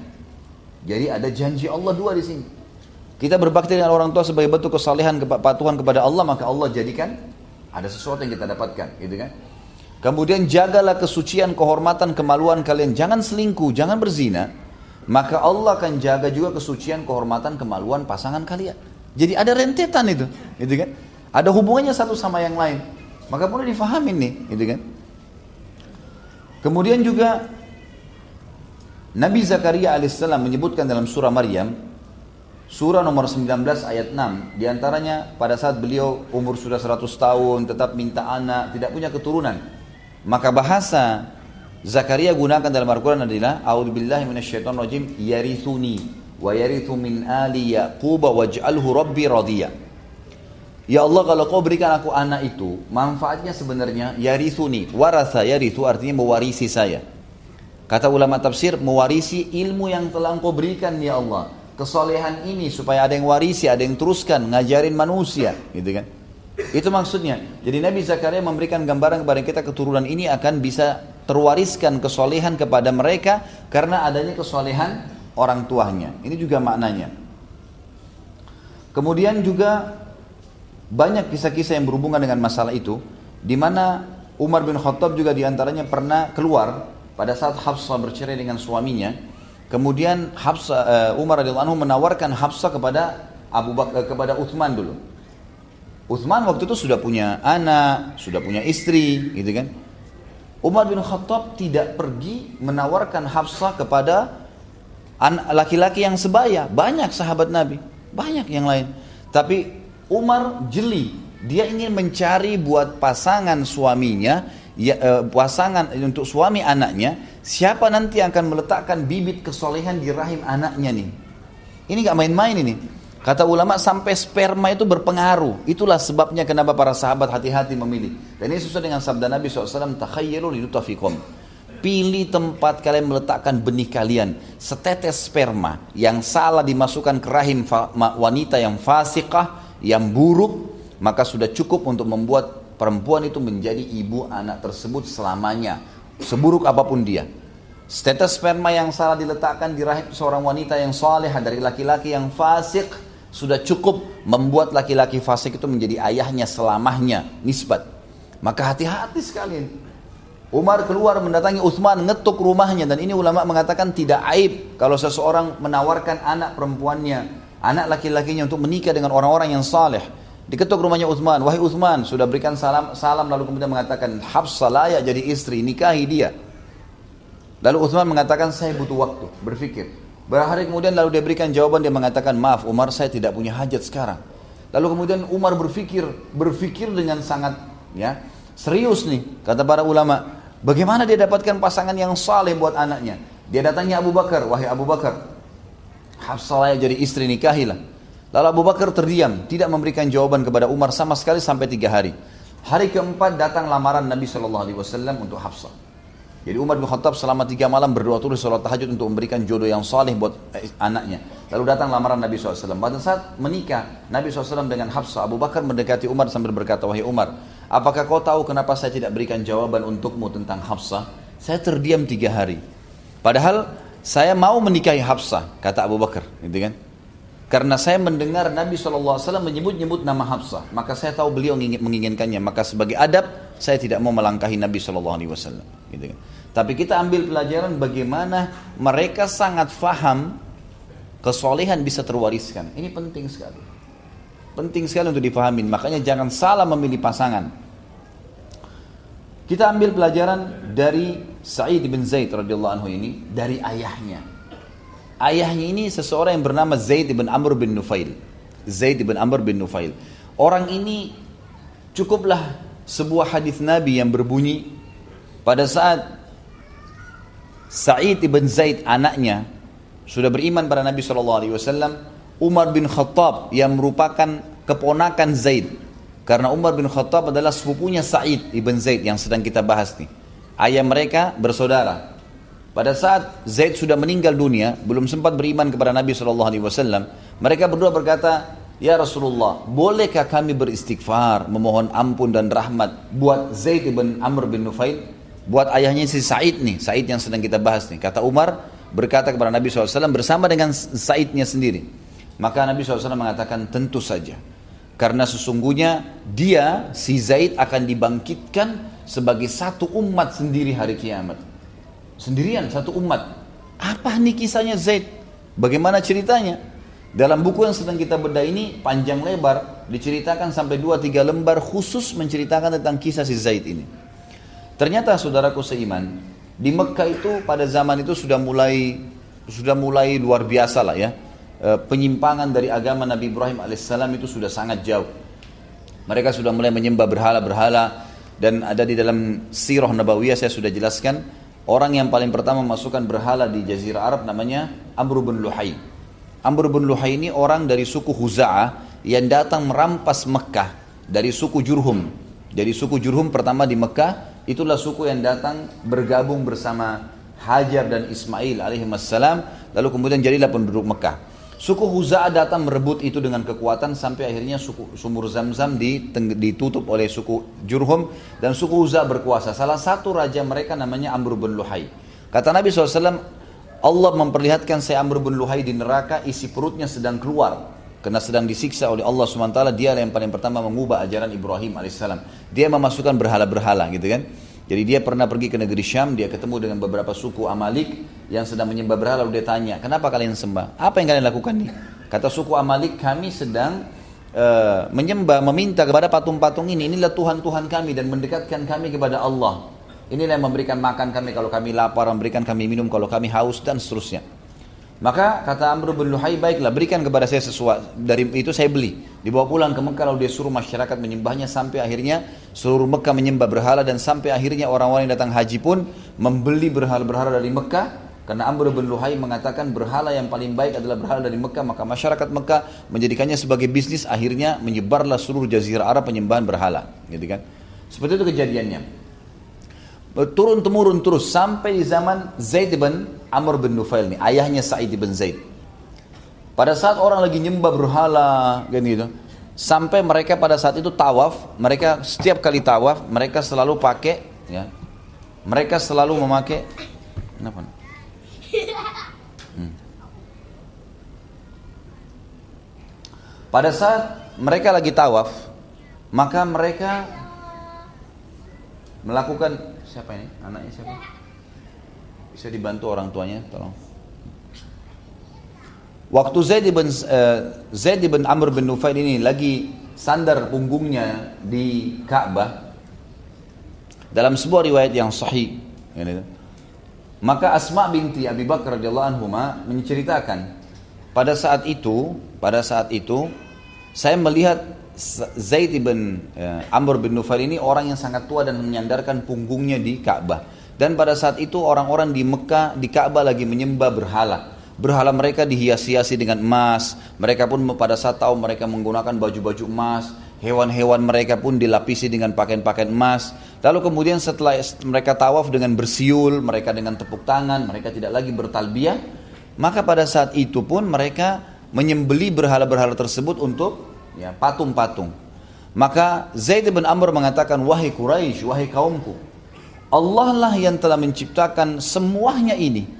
Jadi ada janji Allah dua di sini. Kita berbakti dengan orang tua sebagai bentuk kesalehan kepatuhan kepada Allah maka Allah jadikan ada sesuatu yang kita dapatkan, gitu kan? Kemudian jagalah kesucian, kehormatan, kemaluan kalian. Jangan selingkuh, jangan berzina. Maka Allah akan jaga juga kesucian, kehormatan, kemaluan pasangan kalian. Jadi ada rentetan itu, gitu kan? Ada hubungannya satu sama yang lain. Maka perlu difahami nih, gitu kan? Kemudian juga Nabi Zakaria alaihissalam menyebutkan dalam surah Maryam surah nomor 19 ayat 6 di antaranya pada saat beliau umur sudah 100 tahun tetap minta anak tidak punya keturunan. Maka bahasa Zakaria gunakan dalam Al-Quran adalah A'udzubillahi rajim yarithuni wa yarithu min ali Yaqub waj'alhu rabbi radiyah Ya Allah kalau kau berikan aku anak itu, manfaatnya sebenarnya yarithuni. Warasa yarithu artinya mewarisi saya. Kata ulama tafsir, mewarisi ilmu yang telah engkau berikan ya Allah. kesolehan ini supaya ada yang warisi, ada yang teruskan, ngajarin manusia, gitu kan. Itu maksudnya. Jadi Nabi Zakaria memberikan gambaran kepada kita keturunan ini akan bisa terwariskan kesolehan kepada mereka karena adanya kesolehan orang tuanya. Ini juga maknanya. Kemudian juga banyak kisah-kisah yang berhubungan dengan masalah itu, di mana Umar bin Khattab juga di antaranya pernah keluar pada saat Hafsah bercerai dengan suaminya. Kemudian Hafsah, uh, Umar radhiyallahu anhu menawarkan Hafsah kepada Abu Bakar kepada Uthman dulu. Uthman waktu itu sudah punya anak, sudah punya istri, gitu kan. Umar bin Khattab tidak pergi menawarkan Hafsah kepada laki-laki yang sebaya, banyak sahabat Nabi, banyak yang lain. Tapi Umar jeli, dia ingin mencari buat pasangan suaminya, ya, eh, pasangan untuk suami anaknya, siapa nanti akan meletakkan bibit kesolehan di rahim anaknya nih. Ini gak main-main ini. Kata ulama sampai sperma itu berpengaruh. Itulah sebabnya kenapa para sahabat hati-hati memilih. Dan ini sesuai dengan sabda Nabi SAW, takhayyalu lidutafikum Pilih tempat kalian meletakkan benih kalian. Setetes sperma yang salah dimasukkan ke rahim wanita yang fasikah, yang buruk, maka sudah cukup untuk membuat perempuan itu menjadi ibu anak tersebut selamanya. Seburuk apa pun dia. Setetes sperma yang salah diletakkan di rahim seorang wanita yang saleh dari laki-laki yang fasik sudah cukup membuat laki-laki fasik itu menjadi ayahnya selamanya nisbat. Maka hati-hati sekalian Umar keluar mendatangi Uthman ngetuk rumahnya dan ini ulama mengatakan tidak aib kalau seseorang menawarkan anak perempuannya, anak laki-lakinya untuk menikah dengan orang-orang yang saleh. Diketuk rumahnya Uthman, wahai Uthman, sudah berikan salam salam lalu kemudian mengatakan Hafsah layak jadi istri, nikahi dia. Lalu Uthman mengatakan saya butuh waktu, berpikir. Berhari kemudian lalu dia berikan jawaban dia mengatakan maaf Umar saya tidak punya hajat sekarang. Lalu kemudian Umar berpikir, berpikir dengan sangat ya serius nih kata para ulama Bagaimana dia dapatkan pasangan yang saleh buat anaknya? Dia datangnya Abu Bakar, wahai Abu Bakar, Hafsah jadi istri nikahilah. Lalu Abu Bakar terdiam, tidak memberikan jawaban kepada Umar sama sekali sampai tiga hari. Hari keempat datang lamaran Nabi Shallallahu Alaihi Wasallam untuk Hafsah. Jadi Umar bin Khattab selama tiga malam berdoa terus sholat tahajud untuk memberikan jodoh yang saleh buat eh, anaknya. Lalu datang lamaran Nabi SAW. Pada saat menikah, Nabi SAW dengan Hafsah, Abu Bakar mendekati Umar sambil berkata, Wahai Umar, Apakah kau tahu kenapa saya tidak berikan jawaban untukmu tentang Hafsah? Saya terdiam tiga hari. Padahal saya mau menikahi Hafsah, kata Abu Bakar, gitu kan? Karena saya mendengar Nabi SAW menyebut-nyebut nama Hafsah, maka saya tahu beliau menginginkannya. Maka sebagai adab, saya tidak mau melangkahi Nabi SAW. Gitu kan? Tapi kita ambil pelajaran bagaimana mereka sangat faham kesolehan bisa terwariskan. Ini penting sekali. Penting sekali untuk dipahami. Makanya jangan salah memilih pasangan. Kita ambil pelajaran dari Sa'id bin Zaid radhiyallahu anhu ini dari ayahnya. Ayahnya ini seseorang yang bernama Zaid bin Amr bin Nufail. Zaid bin Amr bin Nufail. Orang ini cukuplah sebuah hadis Nabi yang berbunyi pada saat Sa'id bin Zaid anaknya sudah beriman pada Nabi Shallallahu Alaihi Wasallam Umar bin Khattab yang merupakan keponakan Zaid. Karena Umar bin Khattab adalah sepupunya Sa'id ibn Zaid yang sedang kita bahas nih. Ayah mereka bersaudara. Pada saat Zaid sudah meninggal dunia, belum sempat beriman kepada Nabi SAW, mereka berdua berkata, Ya Rasulullah, bolehkah kami beristighfar, memohon ampun dan rahmat buat Zaid ibn Amr bin Nufail? Buat ayahnya si Said nih, Said yang sedang kita bahas nih. Kata Umar berkata kepada Nabi SAW bersama dengan Saidnya sendiri. Maka Nabi SAW mengatakan tentu saja. Karena sesungguhnya dia, si Zaid akan dibangkitkan sebagai satu umat sendiri hari kiamat. Sendirian, satu umat. Apa nih kisahnya Zaid? Bagaimana ceritanya? Dalam buku yang sedang kita bedah ini panjang lebar diceritakan sampai 2-3 lembar khusus menceritakan tentang kisah si Zaid ini. Ternyata saudaraku seiman, di Mekah itu pada zaman itu sudah mulai sudah mulai luar biasa lah ya penyimpangan dari agama Nabi Ibrahim alaihissalam itu sudah sangat jauh. Mereka sudah mulai menyembah berhala-berhala dan ada di dalam sirah nabawiyah saya sudah jelaskan orang yang paling pertama masukkan berhala di jazirah Arab namanya Amr bin Luhai. Amr bin Luhai ini orang dari suku Huza'ah yang datang merampas Mekah dari suku Jurhum. Dari suku Jurhum pertama di Mekah itulah suku yang datang bergabung bersama Hajar dan Ismail alaihi lalu kemudian jadilah penduduk Mekah. Suku Huza'ah datang merebut itu dengan kekuatan sampai akhirnya suku, sumur Zamzam ditutup oleh suku Jurhum dan suku Huza'ah berkuasa. Salah satu raja mereka namanya Amr bin Luhai. Kata Nabi SAW, Allah memperlihatkan saya Amr bin Luhai di neraka isi perutnya sedang keluar. Karena sedang disiksa oleh Allah SWT, dia yang paling pertama mengubah ajaran Ibrahim AS. Dia memasukkan berhala-berhala gitu kan. Jadi dia pernah pergi ke negeri Syam, dia ketemu dengan beberapa suku Amalik yang sedang menyembah berhala, lalu dia tanya, kenapa kalian sembah? Apa yang kalian lakukan nih? Kata suku Amalik, kami sedang uh, menyembah, meminta kepada patung-patung ini, inilah Tuhan-Tuhan kami dan mendekatkan kami kepada Allah. Inilah yang memberikan makan kami kalau kami lapar, memberikan kami minum kalau kami haus dan seterusnya. Maka kata Amr bin Luhai, baiklah berikan kepada saya sesuatu. Dari itu saya beli. Dibawa pulang ke Mekah lalu dia suruh masyarakat menyembahnya sampai akhirnya seluruh Mekah menyembah berhala dan sampai akhirnya orang-orang yang datang haji pun membeli berhala-berhala dari Mekah karena Amr bin Luhai mengatakan berhala yang paling baik adalah berhala dari Mekah maka masyarakat Mekah menjadikannya sebagai bisnis akhirnya menyebarlah seluruh jazirah Arab penyembahan berhala gitu kan seperti itu kejadiannya turun temurun terus sampai di zaman Zaid bin Amr bin Nufail nih, ayahnya Sa'id bin Zaid. Pada saat orang lagi nyembah berhala kan gitu, sampai mereka pada saat itu tawaf, mereka setiap kali tawaf mereka selalu pakai ya. Mereka selalu memakai kenapa? Hmm. Pada saat mereka lagi tawaf, maka mereka melakukan siapa ini? Anaknya siapa? Bisa dibantu orang tuanya, tolong. Waktu Zaid bin uh, Zaid bin Amr bin Nufail ini lagi sandar punggungnya di Ka'bah dalam sebuah riwayat yang sahih maka Asma binti Abi Bakar radhiyallahu anhu menceritakan pada saat itu pada saat itu saya melihat Zaid bin uh, Amr bin Nufail ini orang yang sangat tua dan menyandarkan punggungnya di Ka'bah dan pada saat itu orang-orang di Mekah, di Ka'bah lagi menyembah berhala. Berhala mereka dihias-hiasi dengan emas. Mereka pun pada saat tahu mereka menggunakan baju-baju emas. Hewan-hewan mereka pun dilapisi dengan pakaian-pakaian emas. Lalu kemudian setelah mereka tawaf dengan bersiul, mereka dengan tepuk tangan, mereka tidak lagi bertalbiyah. Maka pada saat itu pun mereka menyembeli berhala-berhala tersebut untuk ya, patung-patung. Maka Zaid bin Amr mengatakan, wahai Quraisy, wahai kaumku, Allah lah yang telah menciptakan semuanya ini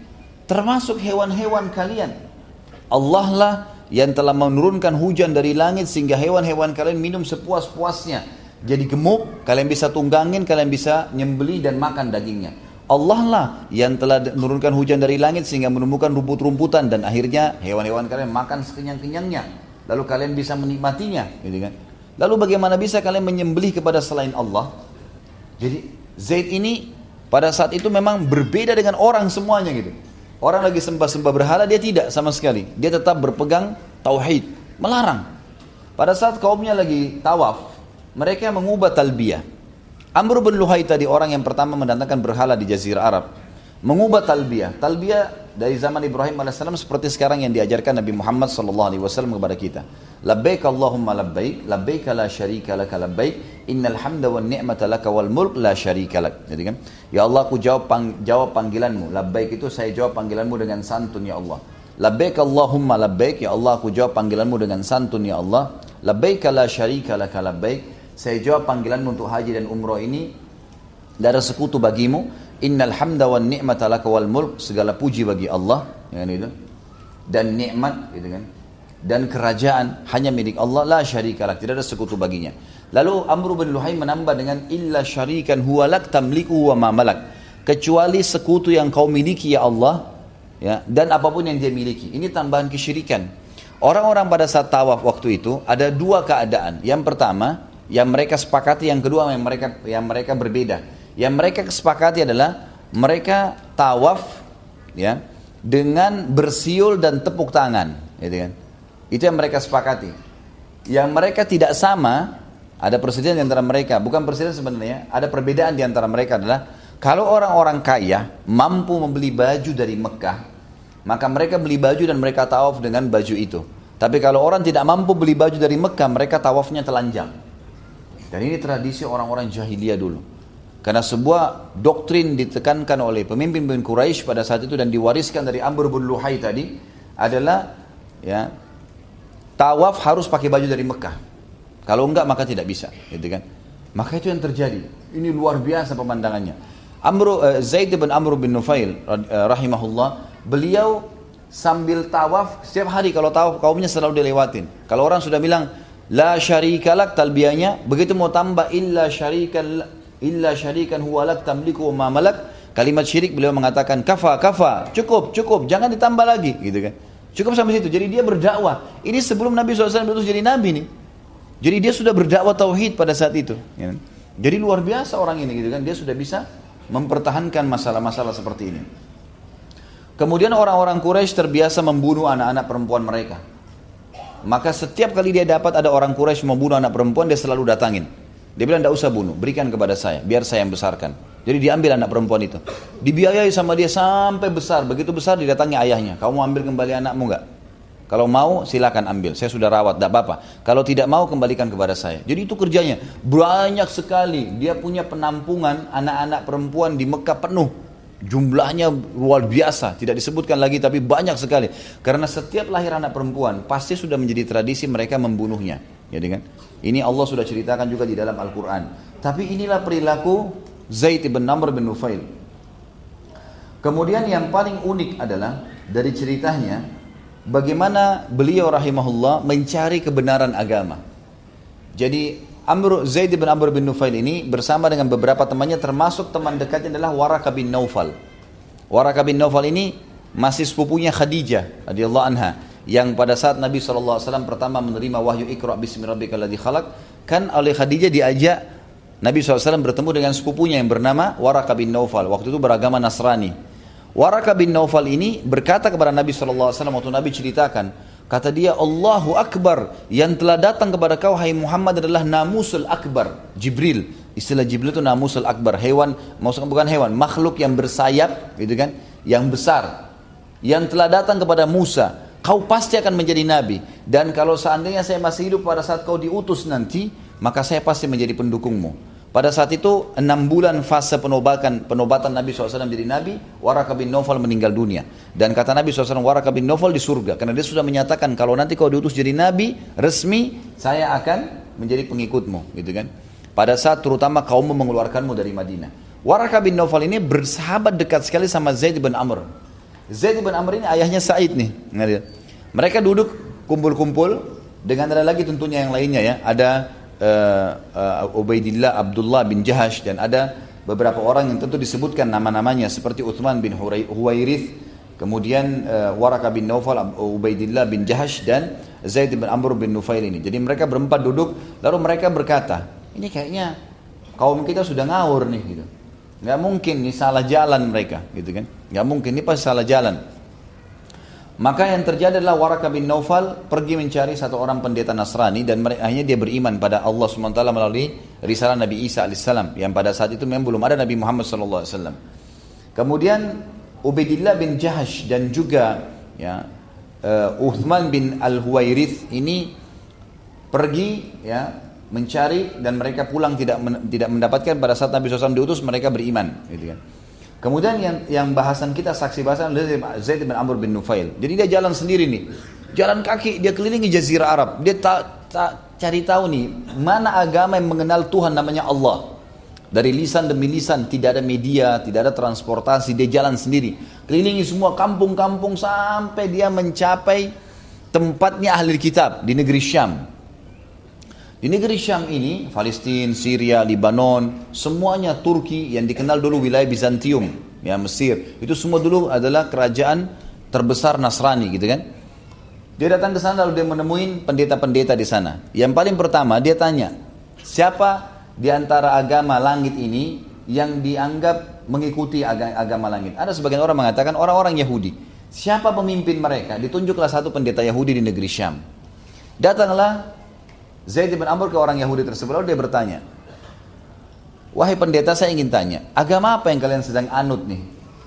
termasuk hewan-hewan kalian. Allah lah yang telah menurunkan hujan dari langit sehingga hewan-hewan kalian minum sepuas-puasnya. Jadi gemuk kalian bisa tunggangin kalian bisa nyembeli dan makan dagingnya. Allah lah yang telah menurunkan hujan dari langit sehingga menumbuhkan rumput-rumputan dan akhirnya hewan-hewan kalian makan sekenyang-kenyangnya. Lalu kalian bisa menikmatinya gitu kan? Lalu bagaimana bisa kalian menyembelih kepada selain Allah? Jadi Zaid ini pada saat itu memang berbeda dengan orang semuanya gitu. Orang lagi sembah-sembah berhala dia tidak sama sekali. Dia tetap berpegang tauhid, melarang. Pada saat kaumnya lagi tawaf, mereka mengubah talbiyah. Amr bin Luhai tadi orang yang pertama mendatangkan berhala di jazirah Arab. Mengubah talbiyah. Talbiyah dari zaman Ibrahim AS seperti sekarang yang diajarkan Nabi Muhammad SAW kepada kita. Labbaik Allahumma labbaik, labbaik la syarika laka labbaik, innal hamda wan ni'mata laka wal mulk la syarika lak. Jadi kan, ya Allah aku jawab pang, jawab panggilanmu. Labbaik itu saya jawab panggilanmu dengan santun ya Allah. Labbaik Allahumma labbaik, ya Allah aku jawab panggilanmu dengan santun ya Allah. Labbaik la syarika laka labbaik. Saya jawab panggilanmu untuk haji dan umroh ini tidak ada sekutu bagimu. Innal hamda wan ni'mata laka wal mulk. Segala puji bagi Allah, ya kan itu. Dan nikmat gitu kan? Dan kerajaan hanya milik Allah. La syarikalah tidak ada sekutu baginya. Lalu Amr bin Luhai menambah dengan illa syarikan huwalak tamliku wa ma malak. Kecuali sekutu yang kau miliki ya Allah ya dan apa pun yang dia miliki. Ini tambahan kesyirikan. Orang-orang pada saat tawaf waktu itu ada dua keadaan. Yang pertama yang mereka sepakati yang kedua yang mereka yang mereka berbeda yang mereka kesepakati adalah mereka tawaf ya dengan bersiul dan tepuk tangan gitu kan itu yang mereka sepakati. Yang mereka tidak sama, ada presiden di antara mereka, bukan presiden sebenarnya, ada perbedaan di antara mereka adalah kalau orang-orang kaya mampu membeli baju dari Mekah, maka mereka beli baju dan mereka tawaf dengan baju itu. Tapi kalau orang tidak mampu beli baju dari Mekah, mereka tawafnya telanjang. Dan ini tradisi orang-orang jahiliyah dulu. Karena sebuah doktrin ditekankan oleh pemimpin bin Quraisy pada saat itu dan diwariskan dari Amr bin Luhai tadi adalah ya tawaf harus pakai baju dari Mekah. Kalau enggak maka tidak bisa, gitu kan? Maka itu yang terjadi. Ini luar biasa pemandangannya. Amru uh, Zaid bin Amr bin Nufail uh, rahimahullah, beliau sambil tawaf setiap hari kalau tawaf kaumnya selalu dilewatin. Kalau orang sudah bilang la syarikalak talbiyahnya, begitu mau tambah illa syarikal illa syarikan huwa lak tamliku ma malak, kalimat syirik beliau mengatakan kafa kafa, cukup cukup, jangan ditambah lagi, gitu kan. Cukup sampai situ. Jadi dia berdakwah. Ini sebelum Nabi SAW berutus jadi Nabi nih. Jadi dia sudah berdakwah tauhid pada saat itu. Kan? Jadi luar biasa orang ini gitu kan. Dia sudah bisa mempertahankan masalah-masalah seperti ini. Kemudian orang-orang Quraisy terbiasa membunuh anak-anak perempuan mereka. Maka setiap kali dia dapat ada orang Quraisy membunuh anak perempuan, dia selalu datangin. Dia bilang, tidak usah bunuh, berikan kepada saya, biar saya yang besarkan. Jadi diambil anak perempuan itu. Dibiayai sama dia sampai besar. Begitu besar didatangi ayahnya. Kamu ambil kembali anakmu enggak? Kalau mau silakan ambil. Saya sudah rawat, tidak apa-apa. Kalau tidak mau kembalikan kepada saya. Jadi itu kerjanya. Banyak sekali. Dia punya penampungan anak-anak perempuan di Mekah penuh. Jumlahnya luar biasa. Tidak disebutkan lagi tapi banyak sekali. Karena setiap lahir anak perempuan pasti sudah menjadi tradisi mereka membunuhnya. Jadi kan? Ini Allah sudah ceritakan juga di dalam Al-Quran. Tapi inilah perilaku Zaid bin Namr bin Nufail. Kemudian yang paling unik adalah dari ceritanya bagaimana beliau rahimahullah mencari kebenaran agama. Jadi Amr Zaid bin Amr bin Nufail ini bersama dengan beberapa temannya termasuk teman dekatnya adalah Waraka bin Naufal. Waraka bin Naufal ini masih sepupunya Khadijah radhiyallahu anha yang pada saat Nabi SAW pertama menerima wahyu Iqra bismi rabbikal ladzi khalaq kan oleh Khadijah diajak Nabi SAW bertemu dengan sepupunya yang bernama Waraka bin Naufal. Waktu itu beragama Nasrani. Waraka bin Naufal ini berkata kepada Nabi SAW waktu Nabi ceritakan. Kata dia, Allahu Akbar yang telah datang kepada kau hai Muhammad adalah namusul akbar. Jibril. Istilah Jibril itu namusul akbar. Hewan, maksudnya bukan hewan, makhluk yang bersayap, gitu kan? Yang besar. Yang telah datang kepada Musa. Kau pasti akan menjadi nabi. Dan kalau seandainya saya masih hidup pada saat kau diutus nanti, maka saya pasti menjadi pendukungmu. Pada saat itu enam bulan fase penobatan penobatan Nabi SAW jadi Nabi, Waraka bin Nawfal meninggal dunia. Dan kata Nabi SAW, Waraka bin Nawfal di surga. Karena dia sudah menyatakan kalau nanti kau diutus jadi Nabi resmi, saya akan menjadi pengikutmu, gitu kan? Pada saat terutama kaum mengeluarkanmu dari Madinah. Waraka bin Nawfal ini bersahabat dekat sekali sama Zaid bin Amr. Zaid bin Amr ini ayahnya Said nih. Mereka duduk kumpul-kumpul dengan ada lagi tentunya yang lainnya ya. Ada uh, uh, Ubaidillah Abdullah bin Jahash dan ada beberapa orang yang tentu disebutkan nama-namanya seperti Uthman bin Huwairith kemudian uh, Waraka bin Naufal Ubaidillah bin Jahash dan Zaid bin Amr bin Nufail ini. Jadi mereka berempat duduk lalu mereka berkata ini kayaknya kaum kita sudah ngawur nih gitu. Nggak mungkin ini salah jalan mereka gitu kan. Nggak mungkin ini pasti salah jalan maka yang terjadi adalah Waraka bin Naufal pergi mencari satu orang pendeta Nasrani dan akhirnya dia beriman pada Allah SWT melalui risalah Nabi Isa AS yang pada saat itu memang belum ada Nabi Muhammad SAW. Kemudian Ubaidillah bin Jahash dan juga ya, uh, Uthman bin Al-Huwairith ini pergi ya mencari dan mereka pulang tidak tidak mendapatkan pada saat Nabi SAW diutus mereka beriman gitu kan. Kemudian yang yang bahasan kita saksi bahasan Zaid bin Amr bin Nufail. Jadi dia jalan sendiri nih. Jalan kaki dia kelilingi jazirah Arab. Dia tak ta, cari tahu nih mana agama yang mengenal Tuhan namanya Allah. Dari lisan demi lisan tidak ada media, tidak ada transportasi, dia jalan sendiri. Kelilingi semua kampung-kampung sampai dia mencapai tempatnya ahli kitab di negeri Syam. Di negeri Syam ini, Palestina, Syria, Lebanon, semuanya Turki yang dikenal dulu wilayah Bizantium, ya Mesir. Itu semua dulu adalah kerajaan terbesar Nasrani gitu kan. Dia datang ke sana lalu dia menemui pendeta-pendeta di sana. Yang paling pertama dia tanya, siapa di antara agama langit ini yang dianggap mengikuti agama langit? Ada sebagian orang mengatakan orang-orang Yahudi. Siapa pemimpin mereka? Ditunjuklah satu pendeta Yahudi di negeri Syam. Datanglah Zaid bin Amr ke orang Yahudi tersebut lalu dia bertanya, Wahai pendeta saya ingin tanya, agama apa yang kalian sedang anut nih?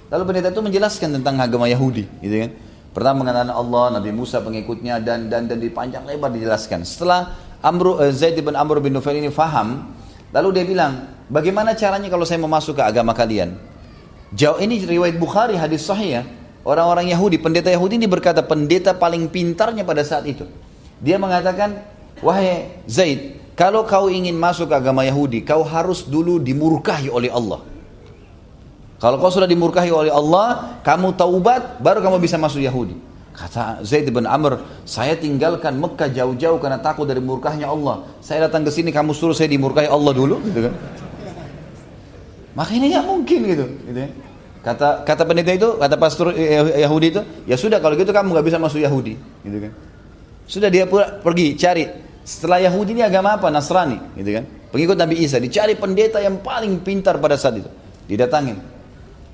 Lalu pendeta itu menjelaskan tentang agama Yahudi, gitu kan? Pertama mengenal Allah, Nabi Musa pengikutnya dan dan dan di panjang lebar dijelaskan. Setelah Amr eh, Zaid bin Amr bin Nufail ini faham, lalu dia bilang, bagaimana caranya kalau saya mau masuk ke agama kalian? Jauh ini riwayat Bukhari hadis sahih ya. orang-orang Yahudi, pendeta Yahudi ini berkata pendeta paling pintarnya pada saat itu. Dia mengatakan, wahai Zaid, kalau kau ingin masuk agama Yahudi, kau harus dulu dimurkahi oleh Allah. Kalau kau sudah dimurkahi oleh Allah, kamu taubat, baru kamu bisa masuk Yahudi. Kata Zaid bin Amr, saya tinggalkan Mekah jauh-jauh karena takut dari murkahnya Allah. Saya datang ke sini, kamu suruh saya dimurkahi Allah dulu, gitu kan? Maka ini nggak mungkin gitu, gitu ya. Kata kata pendeta itu, kata pastor Yahudi itu, ya sudah kalau gitu kamu nggak bisa masuk Yahudi, gitu kan? Sudah dia pergi cari. Setelah Yahudi ini agama apa? Nasrani, gitu kan? Pengikut Nabi Isa, dicari pendeta yang paling pintar pada saat itu. Didatangin.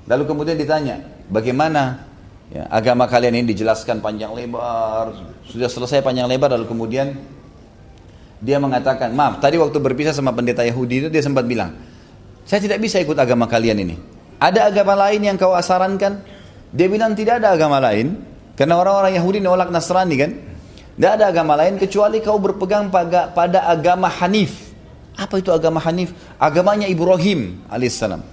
Lalu kemudian ditanya, bagaimana Ya, agama kalian ini dijelaskan panjang lebar, sudah selesai panjang lebar lalu kemudian dia mengatakan, maaf tadi waktu berpisah sama pendeta Yahudi itu dia sempat bilang, saya tidak bisa ikut agama kalian ini. Ada agama lain yang kau asarankan? Dia bilang tidak ada agama lain, karena orang-orang Yahudi nolak Nasrani kan. Tidak ada agama lain kecuali kau berpegang pada, pada agama Hanif. Apa itu agama Hanif? Agamanya Ibrahim alaihissalam.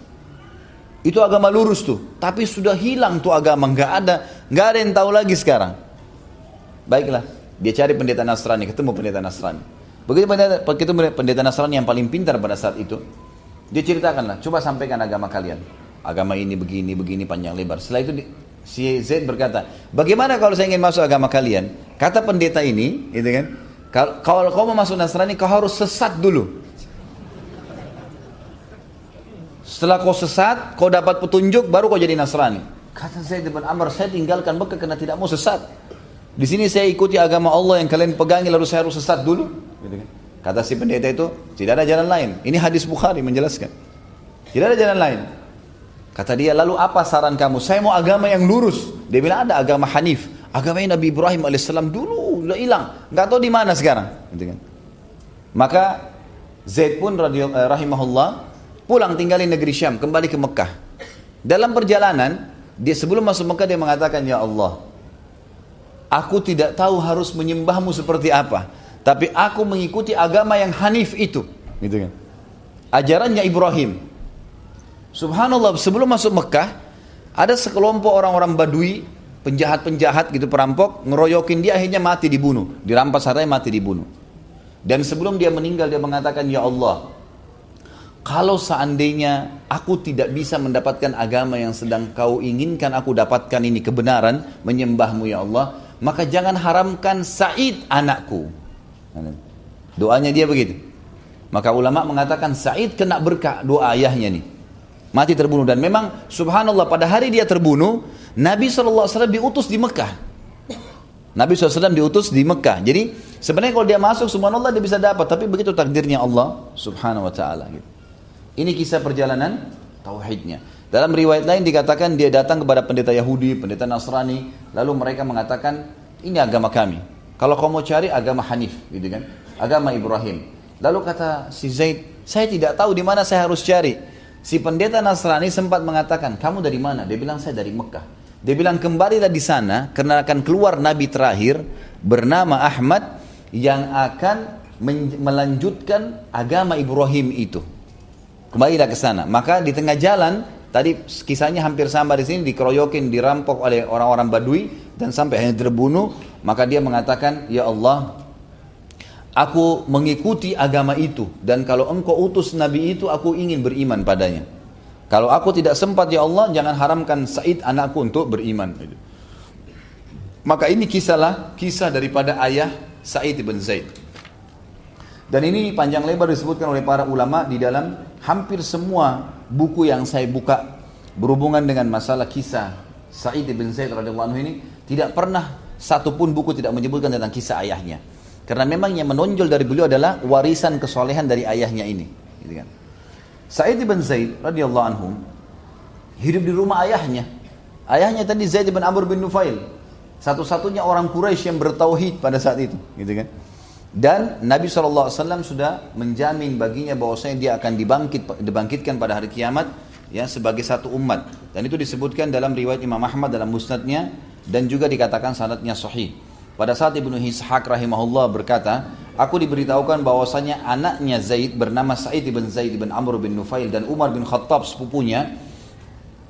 Itu agama lurus tuh. Tapi sudah hilang tuh agama. Nggak ada. Nggak ada yang tahu lagi sekarang. Baiklah. Dia cari pendeta Nasrani. Ketemu pendeta Nasrani. Begitu pendeta, begitu pendeta Nasrani yang paling pintar pada saat itu. Dia ceritakanlah. Coba sampaikan agama kalian. Agama ini begini, begini, panjang lebar. Setelah itu si Zaid berkata, bagaimana kalau saya ingin masuk agama kalian? Kata pendeta ini, gitu kan? Kalau kau mau masuk Nasrani, kau harus sesat dulu. Setelah kau sesat, kau dapat petunjuk, baru kau jadi Nasrani. Kata Zaid bin Amr, saya tinggalkan Mekah karena tidak mau sesat. Di sini saya ikuti agama Allah yang kalian pegangi lalu saya harus sesat dulu. Gitu kan. Kata si pendeta itu, tidak ada jalan lain. Ini hadis Bukhari menjelaskan. Tidak ada jalan lain. Kata dia, lalu apa saran kamu? Saya mau agama yang lurus. Dia bilang ada agama Hanif. Agama Nabi Ibrahim alaihissalam dulu udah hilang. Nggak tahu di mana sekarang. Gitu kan. Maka Zaid pun eh, rahimahullah Pulang tinggalin negeri Syam, kembali ke Mekah. Dalam perjalanan, dia sebelum masuk Mekah dia mengatakan, Ya Allah, aku tidak tahu harus menyembahmu seperti apa. Tapi aku mengikuti agama yang hanif itu. Gitu kan. Ajarannya Ibrahim. Subhanallah, sebelum masuk Mekah, ada sekelompok orang-orang Badui, penjahat-penjahat gitu, perampok, ngeroyokin dia akhirnya mati dibunuh. Dirampas hartanya mati dibunuh. Dan sebelum dia meninggal dia mengatakan, Ya Allah, kalau seandainya aku tidak bisa mendapatkan agama yang sedang kau inginkan aku dapatkan ini kebenaran, menyembahmu ya Allah, maka jangan haramkan Said anakku. Doanya dia begitu. Maka ulama mengatakan Said kena berkah doa ayahnya nih. Mati terbunuh dan memang subhanallah pada hari dia terbunuh, Nabi SAW diutus di Mekah. Nabi SAW diutus di Mekah. Jadi sebenarnya kalau dia masuk subhanallah dia bisa dapat, tapi begitu takdirnya Allah subhanahu wa ta'ala gitu. Ini kisah perjalanan tauhidnya. Dalam riwayat lain dikatakan dia datang kepada pendeta Yahudi, pendeta Nasrani, lalu mereka mengatakan ini agama kami. Kalau kau mau cari agama Hanif, gitu kan? Agama Ibrahim. Lalu kata si Zaid, saya tidak tahu di mana saya harus cari. Si pendeta Nasrani sempat mengatakan, kamu dari mana? Dia bilang saya dari Mekah. Dia bilang kembalilah di sana karena akan keluar nabi terakhir bernama Ahmad yang akan melanjutkan agama Ibrahim itu. Kembalilah ke sana. Maka di tengah jalan, tadi kisahnya hampir sama di sini, dikeroyokin, dirampok oleh orang-orang Badui, dan sampai hanya terbunuh, maka dia mengatakan, Ya Allah, aku mengikuti agama itu, dan kalau engkau utus Nabi itu, aku ingin beriman padanya. Kalau aku tidak sempat, Ya Allah, jangan haramkan Said anakku untuk beriman. Maka ini kisahlah, kisah daripada ayah Said ibn Zaid. Dan ini panjang lebar disebutkan oleh para ulama di dalam hampir semua buku yang saya buka berhubungan dengan masalah kisah Sa'id bin Zaid radhiyallahu anhu ini tidak pernah satupun buku tidak menyebutkan tentang kisah ayahnya. Karena memang yang menonjol dari beliau adalah warisan kesolehan dari ayahnya ini. Gitu kan. Sa'id bin Zaid radhiyallahu anhu hidup di rumah ayahnya. Ayahnya tadi Zaid bin Amr bin Nufail. Satu-satunya orang Quraisy yang bertauhid pada saat itu, gitu kan. Dan Nabi SAW sudah menjamin baginya bahwasanya dia akan dibangkit, dibangkitkan pada hari kiamat ya sebagai satu umat. Dan itu disebutkan dalam riwayat Imam Ahmad dalam musnadnya dan juga dikatakan sanadnya sahih. Pada saat Ibnu Ishaq rahimahullah berkata, aku diberitahukan bahwasanya anaknya Zaid bernama Sa'id bin Zaid bin Amr bin Nufail dan Umar bin Khattab sepupunya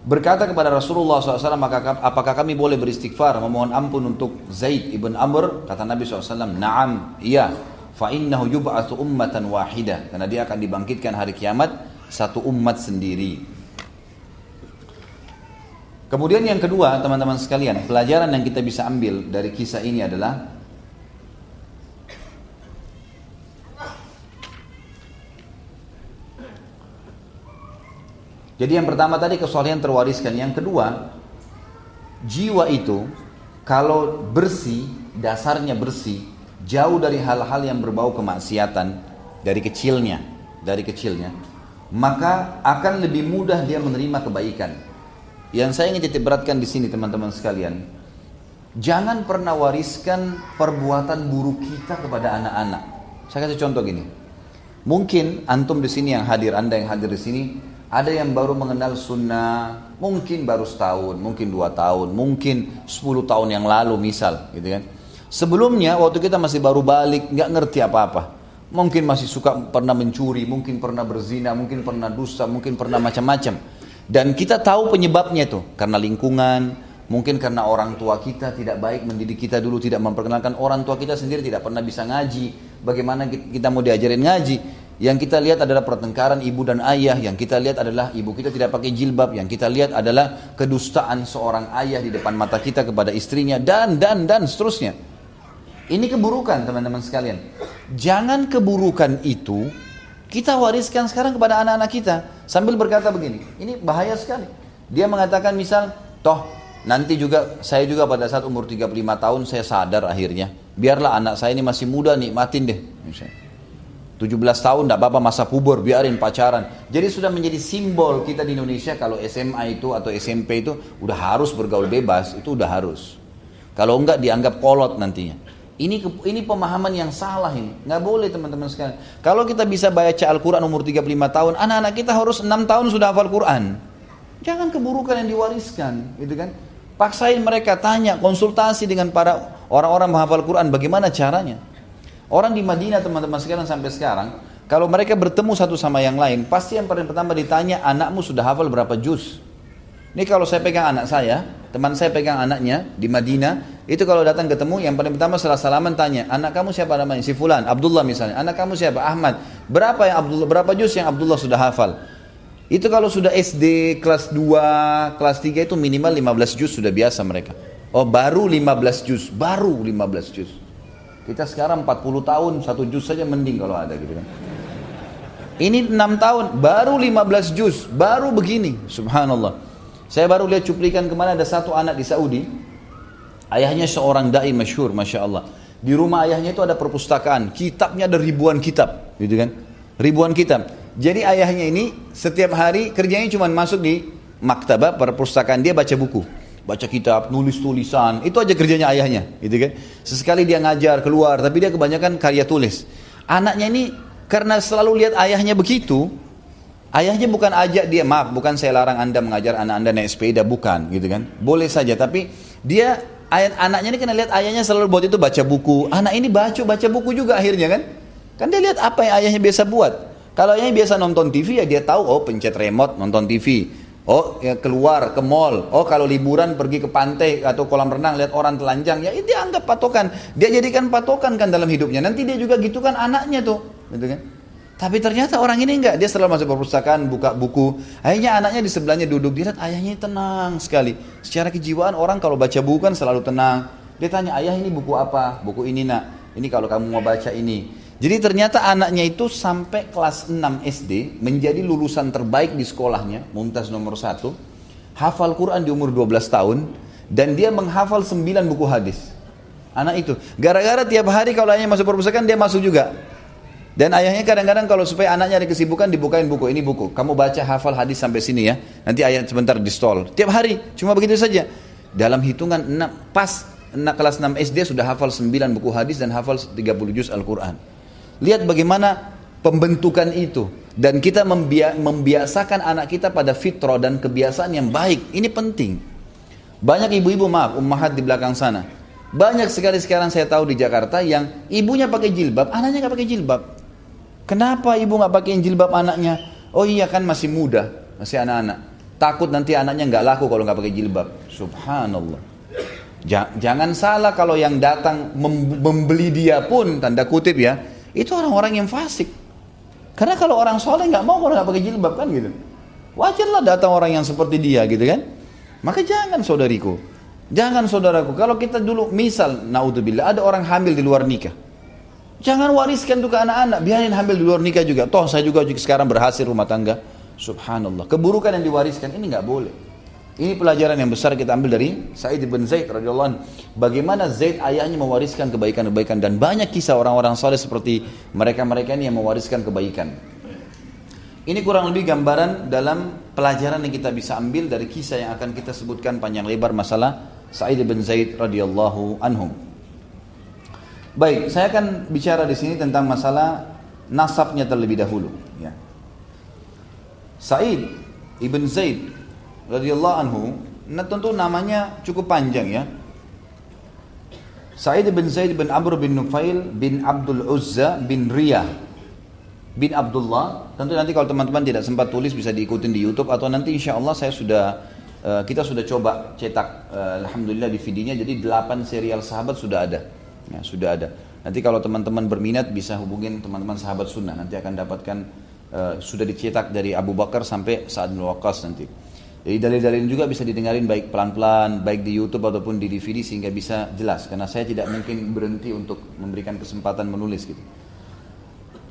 berkata kepada Rasulullah SAW, apakah kami boleh beristighfar, memohon ampun untuk Zaid ibn Amr? Kata Nabi SAW, Naam, iya. Fa'innahu yub'athu ummatan wahidah. Karena dia akan dibangkitkan hari kiamat satu umat sendiri. Kemudian yang kedua, teman-teman sekalian, pelajaran yang kita bisa ambil dari kisah ini adalah Jadi yang pertama tadi kesolehan terwariskan. Yang kedua, jiwa itu kalau bersih, dasarnya bersih, jauh dari hal-hal yang berbau kemaksiatan dari kecilnya, dari kecilnya, maka akan lebih mudah dia menerima kebaikan. Yang saya ingin titik beratkan di sini teman-teman sekalian, jangan pernah wariskan perbuatan buruk kita kepada anak-anak. Saya kasih contoh gini. Mungkin antum di sini yang hadir, anda yang hadir di sini, ada yang baru mengenal sunnah, mungkin baru setahun, mungkin dua tahun, mungkin sepuluh tahun yang lalu misal, gitu kan. Sebelumnya waktu kita masih baru balik, nggak ngerti apa-apa. Mungkin masih suka pernah mencuri, mungkin pernah berzina, mungkin pernah dusta, mungkin pernah macam-macam. Dan kita tahu penyebabnya itu karena lingkungan, mungkin karena orang tua kita tidak baik mendidik kita dulu, tidak memperkenalkan orang tua kita sendiri tidak pernah bisa ngaji. Bagaimana kita mau diajarin ngaji? Yang kita lihat adalah pertengkaran ibu dan ayah, yang kita lihat adalah ibu kita tidak pakai jilbab, yang kita lihat adalah kedustaan seorang ayah di depan mata kita kepada istrinya dan dan dan seterusnya. Ini keburukan teman-teman sekalian. Jangan keburukan itu kita wariskan sekarang kepada anak-anak kita sambil berkata begini, ini bahaya sekali. Dia mengatakan misal, toh nanti juga saya juga pada saat umur 35 tahun saya sadar akhirnya, biarlah anak saya ini masih muda nikmatin deh. Misalnya. 17 tahun tidak apa-apa masa puber biarin pacaran jadi sudah menjadi simbol kita di Indonesia kalau SMA itu atau SMP itu udah harus bergaul bebas itu udah harus kalau enggak dianggap kolot nantinya ini ini pemahaman yang salah ini. Nggak boleh teman-teman sekalian. Kalau kita bisa baca Al-Quran umur 35 tahun anak-anak kita harus 6 tahun sudah hafal Quran. Jangan keburukan yang diwariskan gitu kan? Paksain mereka tanya konsultasi dengan para orang-orang menghafal Quran bagaimana caranya? Orang di Madinah teman-teman sekalian sampai sekarang, kalau mereka bertemu satu sama yang lain, pasti yang paling pertama ditanya, anakmu sudah hafal berapa juz? Ini kalau saya pegang anak saya, teman saya pegang anaknya di Madinah, itu kalau datang ketemu, yang paling pertama setelah salaman tanya, anak kamu siapa namanya? Si Fulan, Abdullah misalnya. Anak kamu siapa? Ahmad. Berapa yang Abdullah, berapa juz yang Abdullah sudah hafal? Itu kalau sudah SD kelas 2, kelas 3 itu minimal 15 juz sudah biasa mereka. Oh baru 15 juz, baru 15 juz. Kita sekarang 40 tahun, satu juz saja mending kalau ada gitu kan. Ini 6 tahun, baru 15 juz, baru begini, subhanallah. Saya baru lihat cuplikan ke mana ada satu anak di Saudi, ayahnya seorang da'i masyhur, masya Allah. Di rumah ayahnya itu ada perpustakaan, kitabnya ada ribuan kitab, gitu kan? Ribuan kitab. Jadi ayahnya ini setiap hari kerjanya cuma masuk di maktabah perpustakaan dia baca buku baca kitab, nulis tulisan, itu aja kerjanya ayahnya, gitu kan. Sesekali dia ngajar keluar, tapi dia kebanyakan karya tulis. Anaknya ini karena selalu lihat ayahnya begitu, ayahnya bukan ajak dia, maaf, bukan saya larang anda mengajar anak anda naik sepeda, bukan, gitu kan. Boleh saja, tapi dia ayat anaknya ini kena lihat ayahnya selalu buat itu baca buku. Anak ini baca baca buku juga akhirnya kan. Kan dia lihat apa yang ayahnya biasa buat. Kalau ayahnya biasa nonton TV ya dia tahu oh pencet remote nonton TV. Oh ya keluar ke mall. Oh kalau liburan pergi ke pantai atau kolam renang lihat orang telanjang ya itu anggap patokan. Dia jadikan patokan kan dalam hidupnya. Nanti dia juga gitu kan anaknya tuh, gitu kan? Tapi ternyata orang ini enggak. Dia selalu masuk perpustakaan buka buku. Akhirnya anaknya di sebelahnya duduk. Dia lihat ayahnya tenang sekali. Secara kejiwaan orang kalau baca buku kan selalu tenang. Dia tanya ayah ini buku apa? Buku ini nak. Ini kalau kamu mau baca ini. Jadi ternyata anaknya itu sampai kelas 6 SD menjadi lulusan terbaik di sekolahnya, mumtaz nomor satu, hafal Quran di umur 12 tahun, dan dia menghafal 9 buku hadis. Anak itu, gara-gara tiap hari kalau ayahnya masuk perpustakaan dia masuk juga. Dan ayahnya kadang-kadang kalau supaya anaknya ada kesibukan dibukain buku, ini buku. Kamu baca hafal hadis sampai sini ya. Nanti ayat sebentar di stall. Tiap hari, cuma begitu saja. Dalam hitungan 6, pas kelas 6 SD sudah hafal 9 buku hadis dan hafal 30 juz Al-Quran. Lihat bagaimana pembentukan itu. Dan kita membiasakan anak kita pada fitrah dan kebiasaan yang baik. Ini penting. Banyak ibu-ibu maaf, ummahat di belakang sana. Banyak sekali sekarang saya tahu di Jakarta yang ibunya pakai jilbab, anaknya nggak pakai jilbab. Kenapa ibu nggak pakai jilbab anaknya? Oh iya kan masih muda, masih anak-anak. Takut nanti anaknya nggak laku kalau nggak pakai jilbab. Subhanallah. Jangan salah kalau yang datang membeli dia pun tanda kutip ya, itu orang-orang yang fasik. Karena kalau orang soleh nggak mau kalau nggak pakai jilbab kan gitu. Wajarlah datang orang yang seperti dia gitu kan. Maka jangan saudariku. Jangan saudaraku. Kalau kita dulu misal naudzubillah ada orang hamil di luar nikah. Jangan wariskan itu ke anak-anak. Biarin hamil di luar nikah juga. Toh saya juga sekarang berhasil rumah tangga. Subhanallah. Keburukan yang diwariskan ini nggak boleh. Ini pelajaran yang besar kita ambil dari Sa'id bin Zaid radhiyallahu anhu. Bagaimana Zaid ayahnya mewariskan kebaikan-kebaikan dan banyak kisah orang-orang soleh seperti mereka-mereka ini yang mewariskan kebaikan. Ini kurang lebih gambaran dalam pelajaran yang kita bisa ambil dari kisah yang akan kita sebutkan panjang lebar masalah Sa'id bin Zaid radhiyallahu anhum. Baik, saya akan bicara di sini tentang masalah nasabnya terlebih dahulu. Ya. Sa'id ibn Zaid radhiyallahu anhu, nah tentu namanya cukup panjang ya. Sa'id bin Zaid bin Amr bin Nufail bin Abdul Uzza bin Riyah bin Abdullah. Tentu nanti kalau teman-teman tidak sempat tulis bisa diikutin di YouTube atau nanti insya Allah saya sudah uh, kita sudah coba cetak uh, alhamdulillah di videonya jadi 8 serial sahabat sudah ada. Ya, sudah ada. Nanti kalau teman-teman berminat bisa hubungin teman-teman sahabat sunnah nanti akan dapatkan uh, sudah dicetak dari Abu Bakar sampai saat bin nanti. Jadi dalil-dalil juga bisa didengarin baik pelan-pelan, baik di YouTube ataupun di DVD sehingga bisa jelas. Karena saya tidak mungkin berhenti untuk memberikan kesempatan menulis gitu.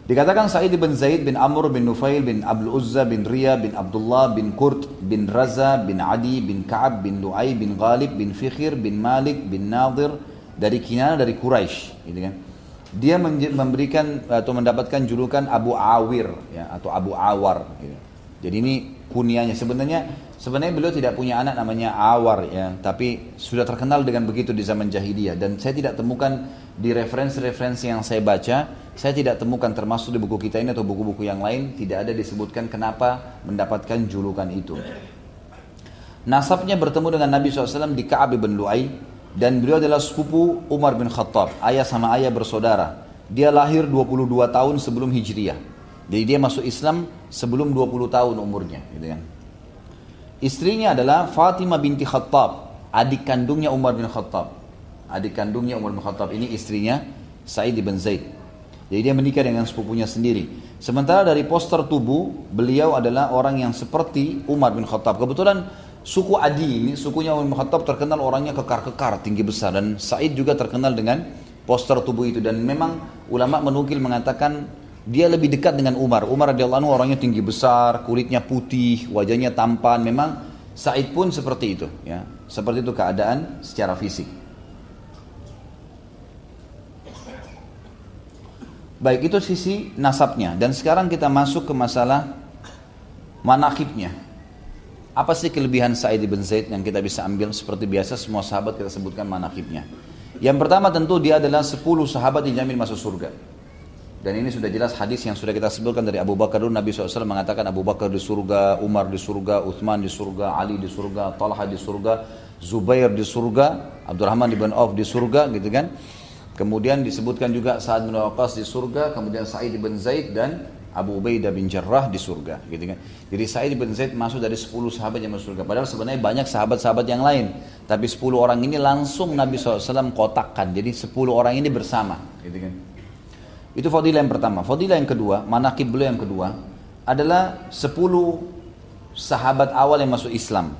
Dikatakan Sa'id bin Zaid bin Amr bin Nufail bin Abdul Uzza bin Riya bin Abdullah bin Kurt bin Raza bin Adi bin Ka'ab bin Lu'ay bin Ghalib bin Fikhir bin Malik bin Nadir dari Kinana dari Quraisy gitu kan. Dia memberikan atau mendapatkan julukan Abu Awir ya atau Abu Awar gitu. Jadi ini kunianya sebenarnya sebenarnya beliau tidak punya anak namanya Awar ya, tapi sudah terkenal dengan begitu di zaman jahiliyah dan saya tidak temukan di referensi-referensi yang saya baca saya tidak temukan termasuk di buku kita ini atau buku-buku yang lain tidak ada disebutkan kenapa mendapatkan julukan itu. Nasabnya bertemu dengan Nabi SAW di Ka'ab bin Lu'ay dan beliau adalah sepupu Umar bin Khattab, ayah sama ayah bersaudara. Dia lahir 22 tahun sebelum Hijriyah. Jadi dia masuk Islam sebelum 20 tahun umurnya, gitu kan. Istrinya adalah Fatimah binti Khattab, adik kandungnya Umar bin Khattab. Adik kandungnya Umar bin Khattab ini istrinya Sa'id bin Zaid. Jadi dia menikah dengan sepupunya sendiri. Sementara dari poster tubuh, beliau adalah orang yang seperti Umar bin Khattab. Kebetulan suku Adi ini, sukunya Umar Khattab terkenal orangnya kekar-kekar, tinggi besar. Dan Said juga terkenal dengan poster tubuh itu. Dan memang ulama menukil mengatakan dia lebih dekat dengan Umar. Umar radhiyallahu anhu orangnya tinggi besar, kulitnya putih, wajahnya tampan. Memang Said pun seperti itu, ya. Seperti itu keadaan secara fisik. Baik itu sisi nasabnya dan sekarang kita masuk ke masalah manakibnya. Apa sih kelebihan Sa'id bin Zaid yang kita bisa ambil seperti biasa semua sahabat kita sebutkan manakibnya. Yang pertama tentu dia adalah 10 sahabat yang jamin masuk surga. Dan ini sudah jelas hadis yang sudah kita sebutkan dari Abu Bakar dulu Nabi SAW mengatakan Abu Bakar di surga, Umar di surga, Uthman di surga, Ali di surga, Talha di surga, Zubair di surga, Abdurrahman bin Auf di surga gitu kan. Kemudian disebutkan juga Sa'ad bin Waqqas di surga, kemudian Sa'id bin Zaid dan Abu Ubaidah bin Jarrah di surga, gitu kan. Jadi Sa'id bin Zaid masuk dari 10 sahabat yang masuk surga. Padahal sebenarnya banyak sahabat-sahabat yang lain. Tapi 10 orang ini langsung Nabi SAW kotakkan. Jadi 10 orang ini bersama, gitu kan. Itu fadilah yang pertama. Fadilah yang kedua, manakib beliau yang kedua adalah 10 sahabat awal yang masuk Islam.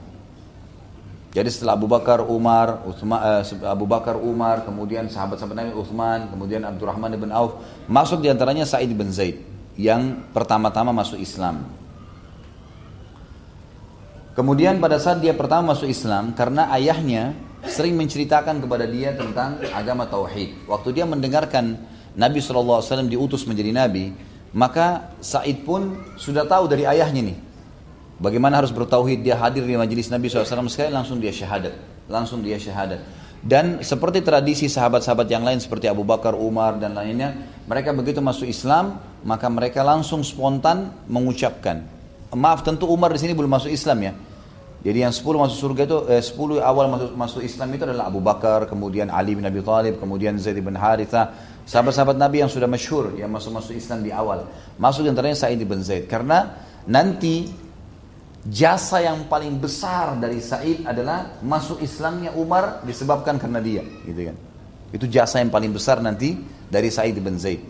Jadi setelah Abu Bakar, Umar, uh, Abu Bakar, Umar, kemudian sahabat-sahabat Nabi Uthman, kemudian Abdurrahman bin Auf, masuk di antaranya Sa'id bin Zaid yang pertama-tama masuk Islam. Kemudian pada saat dia pertama masuk Islam, karena ayahnya sering menceritakan kepada dia tentang agama Tauhid. Waktu dia mendengarkan Nabi SAW diutus menjadi Nabi, maka Said pun sudah tahu dari ayahnya nih, Bagaimana harus bertauhid dia hadir di majelis Nabi SAW sekali langsung dia syahadat, langsung dia syahadat. Dan seperti tradisi sahabat-sahabat yang lain seperti Abu Bakar, Umar dan lainnya, mereka begitu masuk Islam, maka mereka langsung spontan mengucapkan. Maaf tentu Umar di sini belum masuk Islam ya. Jadi yang 10 masuk surga itu eh, 10 awal masuk masuk Islam itu adalah Abu Bakar, kemudian Ali bin Abi Thalib, kemudian Zaid bin Haritha, sahabat-sahabat Nabi yang sudah masyhur yang masuk masuk Islam di awal. Masuk antaranya Sa'id bin Zaid karena nanti jasa yang paling besar dari Said adalah masuk Islamnya Umar disebabkan karena dia, gitu kan. Itu jasa yang paling besar nanti dari Said bin Zaid.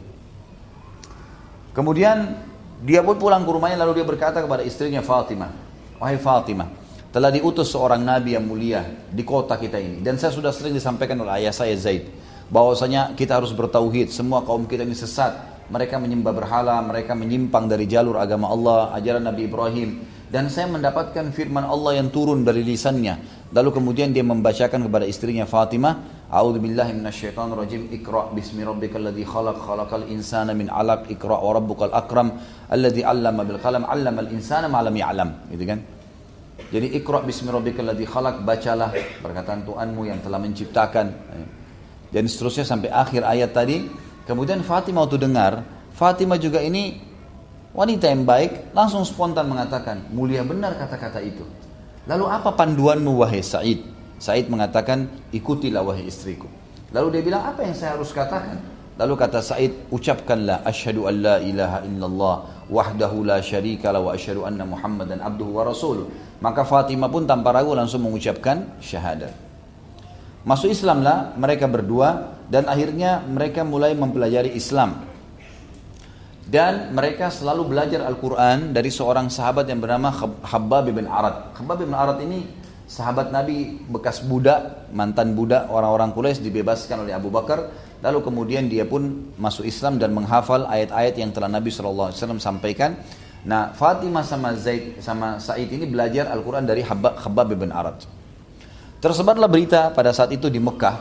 Kemudian dia pun pulang ke rumahnya lalu dia berkata kepada istrinya Fatimah, "Wahai Fatimah, telah diutus seorang nabi yang mulia di kota kita ini. Dan saya sudah sering disampaikan oleh ayah saya Zaid bahwasanya kita harus bertauhid, semua kaum kita ini sesat, mereka menyembah berhala, mereka menyimpang dari jalur agama Allah, ajaran Nabi Ibrahim. Dan saya mendapatkan firman Allah yang turun dari lisannya. Lalu kemudian dia membacakan kepada istrinya Fatimah, A'udzu billahi minasyaitonir rajim. Iqra bismi rabbikal ladzi khalaq khalaqal insana min 'alaq. Iqra wa rabbukal akram alladzi 'allama bil qalam 'allamal insana ma lam ya'lam. Gitu kan? Jadi Iqra bismi rabbikal ladzi khalaq, bacalah perkataan Tuhanmu yang telah menciptakan. Dan seterusnya sampai akhir ayat tadi. Kemudian Fatimah waktu dengar, Fatimah juga ini Wanita yang baik langsung spontan mengatakan, mulia benar kata-kata itu. Lalu apa panduanmu wahai Said? Said mengatakan, ikutilah wahai istriku. Lalu dia bilang, apa yang saya harus katakan? Lalu kata Said, ucapkanlah asyhadu an la ilaha illallah wahdahu la syarika la wa asyhadu anna Muhammadan abduhu wa rasuluh. Maka Fatimah pun tanpa ragu langsung mengucapkan syahadat. Masuk Islamlah mereka berdua dan akhirnya mereka mulai mempelajari Islam. Dan mereka selalu belajar Al-Quran dari seorang sahabat yang bernama Khabbab bin Arad. Khabbab bin Arad ini sahabat Nabi bekas budak, mantan budak orang-orang Quraisy dibebaskan oleh Abu Bakar. Lalu kemudian dia pun masuk Islam dan menghafal ayat-ayat yang telah Nabi SAW sampaikan. Nah Fatimah sama Zaid sama Said ini belajar Al-Quran dari Khabbab bin Arad. Tersebarlah berita pada saat itu di Mekah.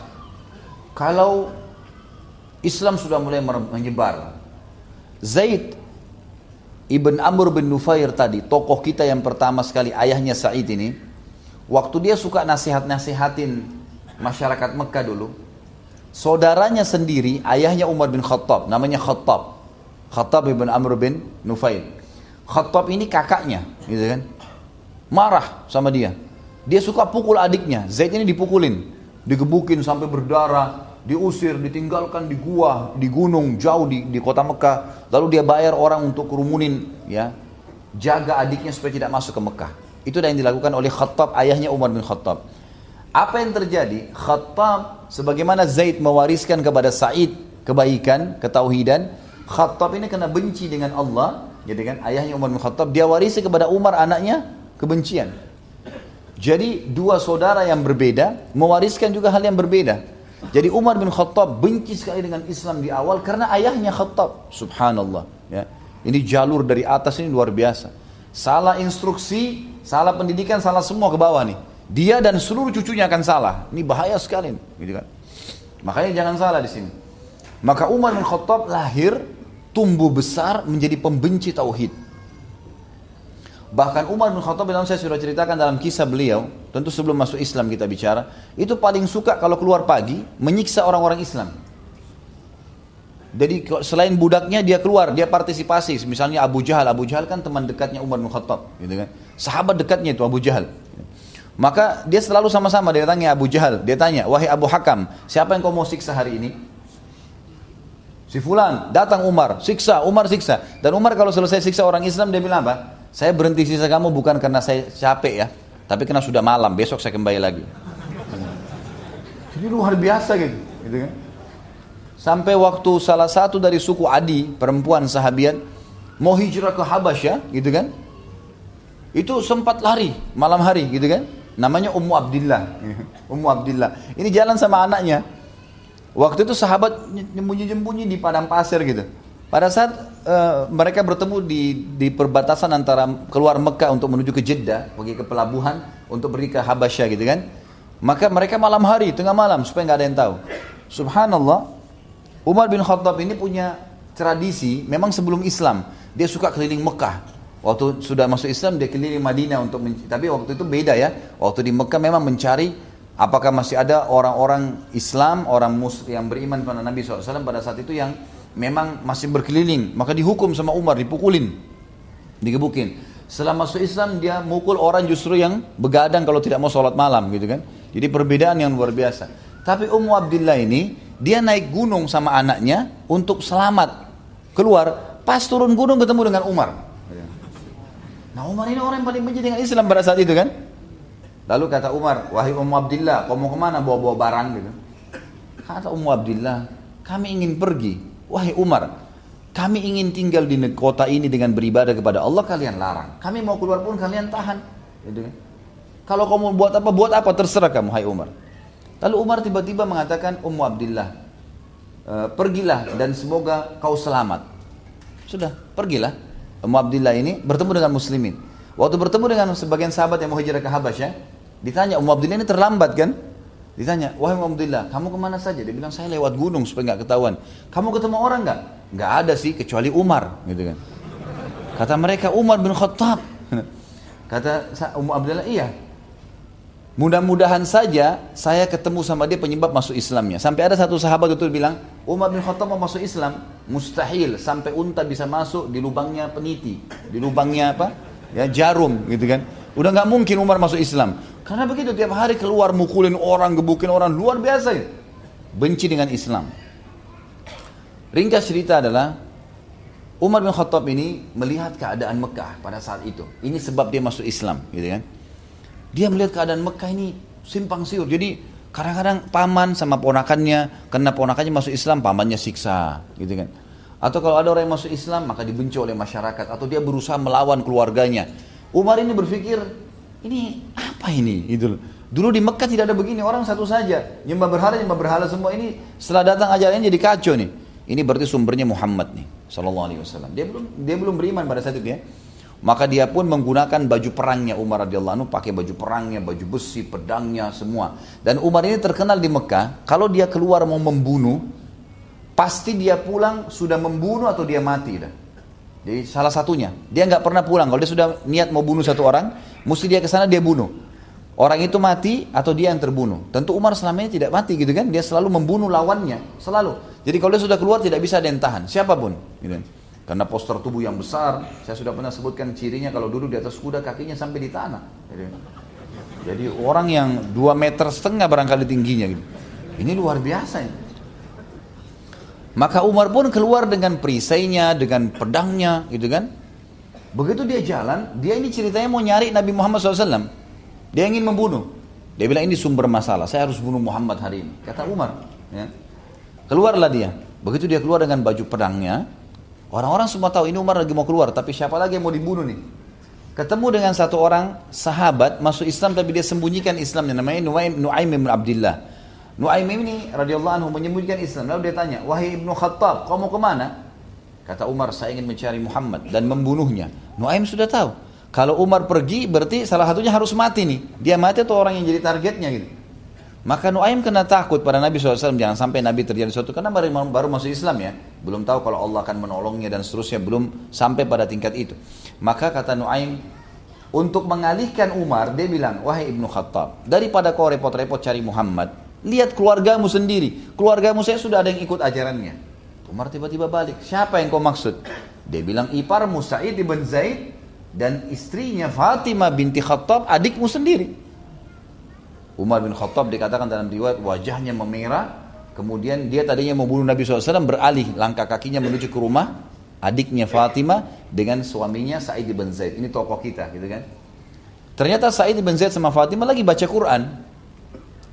Kalau Islam sudah mulai menyebar, Zaid Ibn Amr bin Nufair tadi, tokoh kita yang pertama sekali, ayahnya Sa'id ini, waktu dia suka nasihat-nasihatin masyarakat Mekah dulu, saudaranya sendiri, ayahnya Umar bin Khattab, namanya Khattab. Khattab ibn Amr bin Nufair. Khattab ini kakaknya, gitu kan. Marah sama dia. Dia suka pukul adiknya. Zaid ini dipukulin, digebukin sampai berdarah, diusir, ditinggalkan di gua, di gunung jauh di, di kota Mekah. Lalu dia bayar orang untuk kerumunin, ya, jaga adiknya supaya tidak masuk ke Mekah. Itu yang dilakukan oleh Khattab, ayahnya Umar bin Khattab. Apa yang terjadi? Khattab, sebagaimana Zaid mewariskan kepada Said kebaikan, ketauhidan, Khattab ini kena benci dengan Allah, jadi kan ayahnya Umar bin Khattab, dia warisi kepada Umar anaknya kebencian. Jadi dua saudara yang berbeda mewariskan juga hal yang berbeda. Jadi Umar bin Khattab benci sekali dengan Islam di awal karena ayahnya Khattab. Subhanallah. Ya. Ini jalur dari atas ini luar biasa. Salah instruksi, salah pendidikan, salah semua ke bawah nih. Dia dan seluruh cucunya akan salah. Ini bahaya sekali. Gitu kan. Makanya jangan salah di sini. Maka Umar bin Khattab lahir, tumbuh besar menjadi pembenci tauhid. Bahkan Umar bin Khattab dalam saya sudah ceritakan dalam kisah beliau, tentu sebelum masuk Islam kita bicara, itu paling suka kalau keluar pagi menyiksa orang-orang Islam. Jadi selain budaknya dia keluar, dia partisipasi. Misalnya Abu Jahal, Abu Jahal kan teman dekatnya Umar bin Khattab, gitu kan. Sahabat dekatnya itu Abu Jahal. Maka dia selalu sama-sama dia tanya Abu Jahal, dia tanya, "Wahai Abu Hakam, siapa yang kau mau siksa hari ini?" Si fulan, datang Umar, siksa, Umar siksa. Dan Umar kalau selesai siksa orang Islam dia bilang apa? Saya berhenti sisa kamu bukan karena saya capek ya, tapi karena sudah malam, besok saya kembali lagi. Jadi luar biasa gitu, gitu kan. Sampai waktu salah satu dari suku Adi, perempuan sahabiat, mau hijrah ke Habasya, gitu kan. Itu sempat lari malam hari, gitu kan. Namanya Ummu Abdillah. Ummu Abdillah. Ini jalan sama anaknya. Waktu itu sahabat nyembunyi-nyembunyi di padang pasir gitu. Pada saat uh, mereka bertemu di, di perbatasan antara keluar Mekah untuk menuju ke Jeddah, pergi ke pelabuhan untuk pergi ke Habasyah gitu kan. Maka mereka malam hari, tengah malam supaya nggak ada yang tahu. Subhanallah, Umar bin Khattab ini punya tradisi, memang sebelum Islam dia suka keliling Mekah. Waktu sudah masuk Islam dia keliling Madinah untuk tapi waktu itu beda ya. Waktu di Mekah memang mencari apakah masih ada orang-orang Islam, orang Muslim yang beriman kepada Nabi SAW pada saat itu yang memang masih berkeliling, maka dihukum sama Umar, dipukulin, digebukin. Setelah masuk Islam dia mukul orang justru yang begadang kalau tidak mau sholat malam gitu kan. Jadi perbedaan yang luar biasa. Tapi Ummu Abdillah ini dia naik gunung sama anaknya untuk selamat keluar. Pas turun gunung ketemu dengan Umar. Nah Umar ini orang yang paling benci dengan Islam pada saat itu kan. Lalu kata Umar, wahai Ummu Abdillah, kau mau ke mana bawa-bawa barang gitu. Kata Ummu Abdillah, kami ingin pergi. Wahai Umar, kami ingin tinggal di kota ini dengan beribadah kepada Allah, kalian larang. Kami mau keluar pun kalian tahan. Gitu kan. Kalau kamu buat apa, buat apa, terserah kamu, hai Umar. Lalu Umar tiba-tiba mengatakan, Ummu Abdillah, e, pergilah dan semoga kau selamat. Sudah, pergilah. Ummu Abdillah ini bertemu dengan muslimin. Waktu bertemu dengan sebagian sahabat yang mau hijrah ke Habasyah, ditanya Ummu Abdillah ini terlambat kan? Ditanya, wahai Ummu Abdillah, kamu ke mana saja? Dia bilang, saya lewat gunung supaya nggak ketahuan. Kamu ketemu orang nggak? nggak ada sih kecuali Umar gitu kan kata mereka Umar bin Khattab kata Ummu Abdullah iya mudah-mudahan saja saya ketemu sama dia penyebab masuk Islamnya. Sampai ada satu sahabat itu bilang Umar bin Khattab mau masuk Islam mustahil. Sampai unta bisa masuk di lubangnya peniti. Di lubangnya apa? Ya jarum gitu kan. Udah nggak mungkin Umar masuk Islam. Karena begitu tiap hari keluar mukulin orang gebukin orang luar biasa ya benci dengan Islam. Ringkas cerita adalah Umar bin Khattab ini melihat keadaan Mekah pada saat itu. Ini sebab dia masuk Islam, gitu kan. Dia melihat keadaan Mekah ini simpang siur. Jadi kadang-kadang paman sama ponakannya, karena ponakannya masuk Islam, pamannya siksa, gitu kan. Atau kalau ada orang yang masuk Islam, maka dibenci oleh masyarakat. Atau dia berusaha melawan keluarganya. Umar ini berpikir, ini apa ini? Gitu Dulu di Mekah tidak ada begini, orang satu saja. Nyembah berhala, nyembah berhala semua ini setelah datang ajarannya jadi kacau nih. Ini berarti sumbernya Muhammad nih, Sallallahu Alaihi Wasallam. Dia belum dia belum beriman pada saat itu ya. Maka dia pun menggunakan baju perangnya Umar radhiyallahu anhu, pakai baju perangnya, baju besi, pedangnya semua. Dan Umar ini terkenal di Mekah, kalau dia keluar mau membunuh, pasti dia pulang sudah membunuh atau dia mati dah. Jadi salah satunya, dia nggak pernah pulang. Kalau dia sudah niat mau bunuh satu orang, mesti dia ke sana dia bunuh. Orang itu mati atau dia yang terbunuh. Tentu Umar selama tidak mati gitu kan, dia selalu membunuh lawannya, selalu. Jadi kalau dia sudah keluar tidak bisa ada yang tahan, siapa pun. Gitu. Karena postur tubuh yang besar, saya sudah pernah sebutkan cirinya kalau duduk di atas kuda kakinya sampai di tanah. Jadi, jadi orang yang dua meter setengah barangkali tingginya gitu. Ini luar biasa ini. Maka Umar pun keluar dengan perisainya, dengan pedangnya gitu kan. Begitu dia jalan, dia ini ceritanya mau nyari Nabi Muhammad SAW. Dia ingin membunuh. Dia bilang ini sumber masalah, saya harus bunuh Muhammad hari ini. Kata Umar. Ya. Keluarlah dia. Begitu dia keluar dengan baju pedangnya, orang-orang semua tahu ini Umar lagi mau keluar, tapi siapa lagi yang mau dibunuh nih? Ketemu dengan satu orang sahabat masuk Islam tapi dia sembunyikan Islamnya namanya Nuaim Nuaim bin Abdullah. Nuaim ini radhiyallahu anhu menyembunyikan Islam. Lalu dia tanya, "Wahai Ibnu Khattab, kau mau ke mana?" Kata Umar, "Saya ingin mencari Muhammad dan membunuhnya." Nuaim sudah tahu. Kalau Umar pergi berarti salah satunya harus mati nih. Dia mati atau orang yang jadi targetnya gitu. Maka Nuaim kena takut pada Nabi SAW jangan sampai Nabi terjadi sesuatu karena baru, baru masuk Islam ya, belum tahu kalau Allah akan menolongnya dan seterusnya belum sampai pada tingkat itu. Maka kata Nuaim untuk mengalihkan Umar dia bilang wahai ibnu Khattab daripada kau repot-repot cari Muhammad lihat keluargamu sendiri keluargamu saya sudah ada yang ikut ajarannya. Umar tiba-tiba balik siapa yang kau maksud? Dia bilang iparmu Sa'id ibn Zaid dan istrinya Fatimah binti Khattab adikmu sendiri. Umar bin Khattab dikatakan dalam riwayat wajahnya memerah. Kemudian dia tadinya mau bunuh Nabi SAW beralih langkah kakinya menuju ke rumah adiknya Fatimah dengan suaminya Sa'id bin Zaid. Ini tokoh kita gitu kan. Ternyata Sa'id bin Zaid sama Fatimah lagi baca Quran.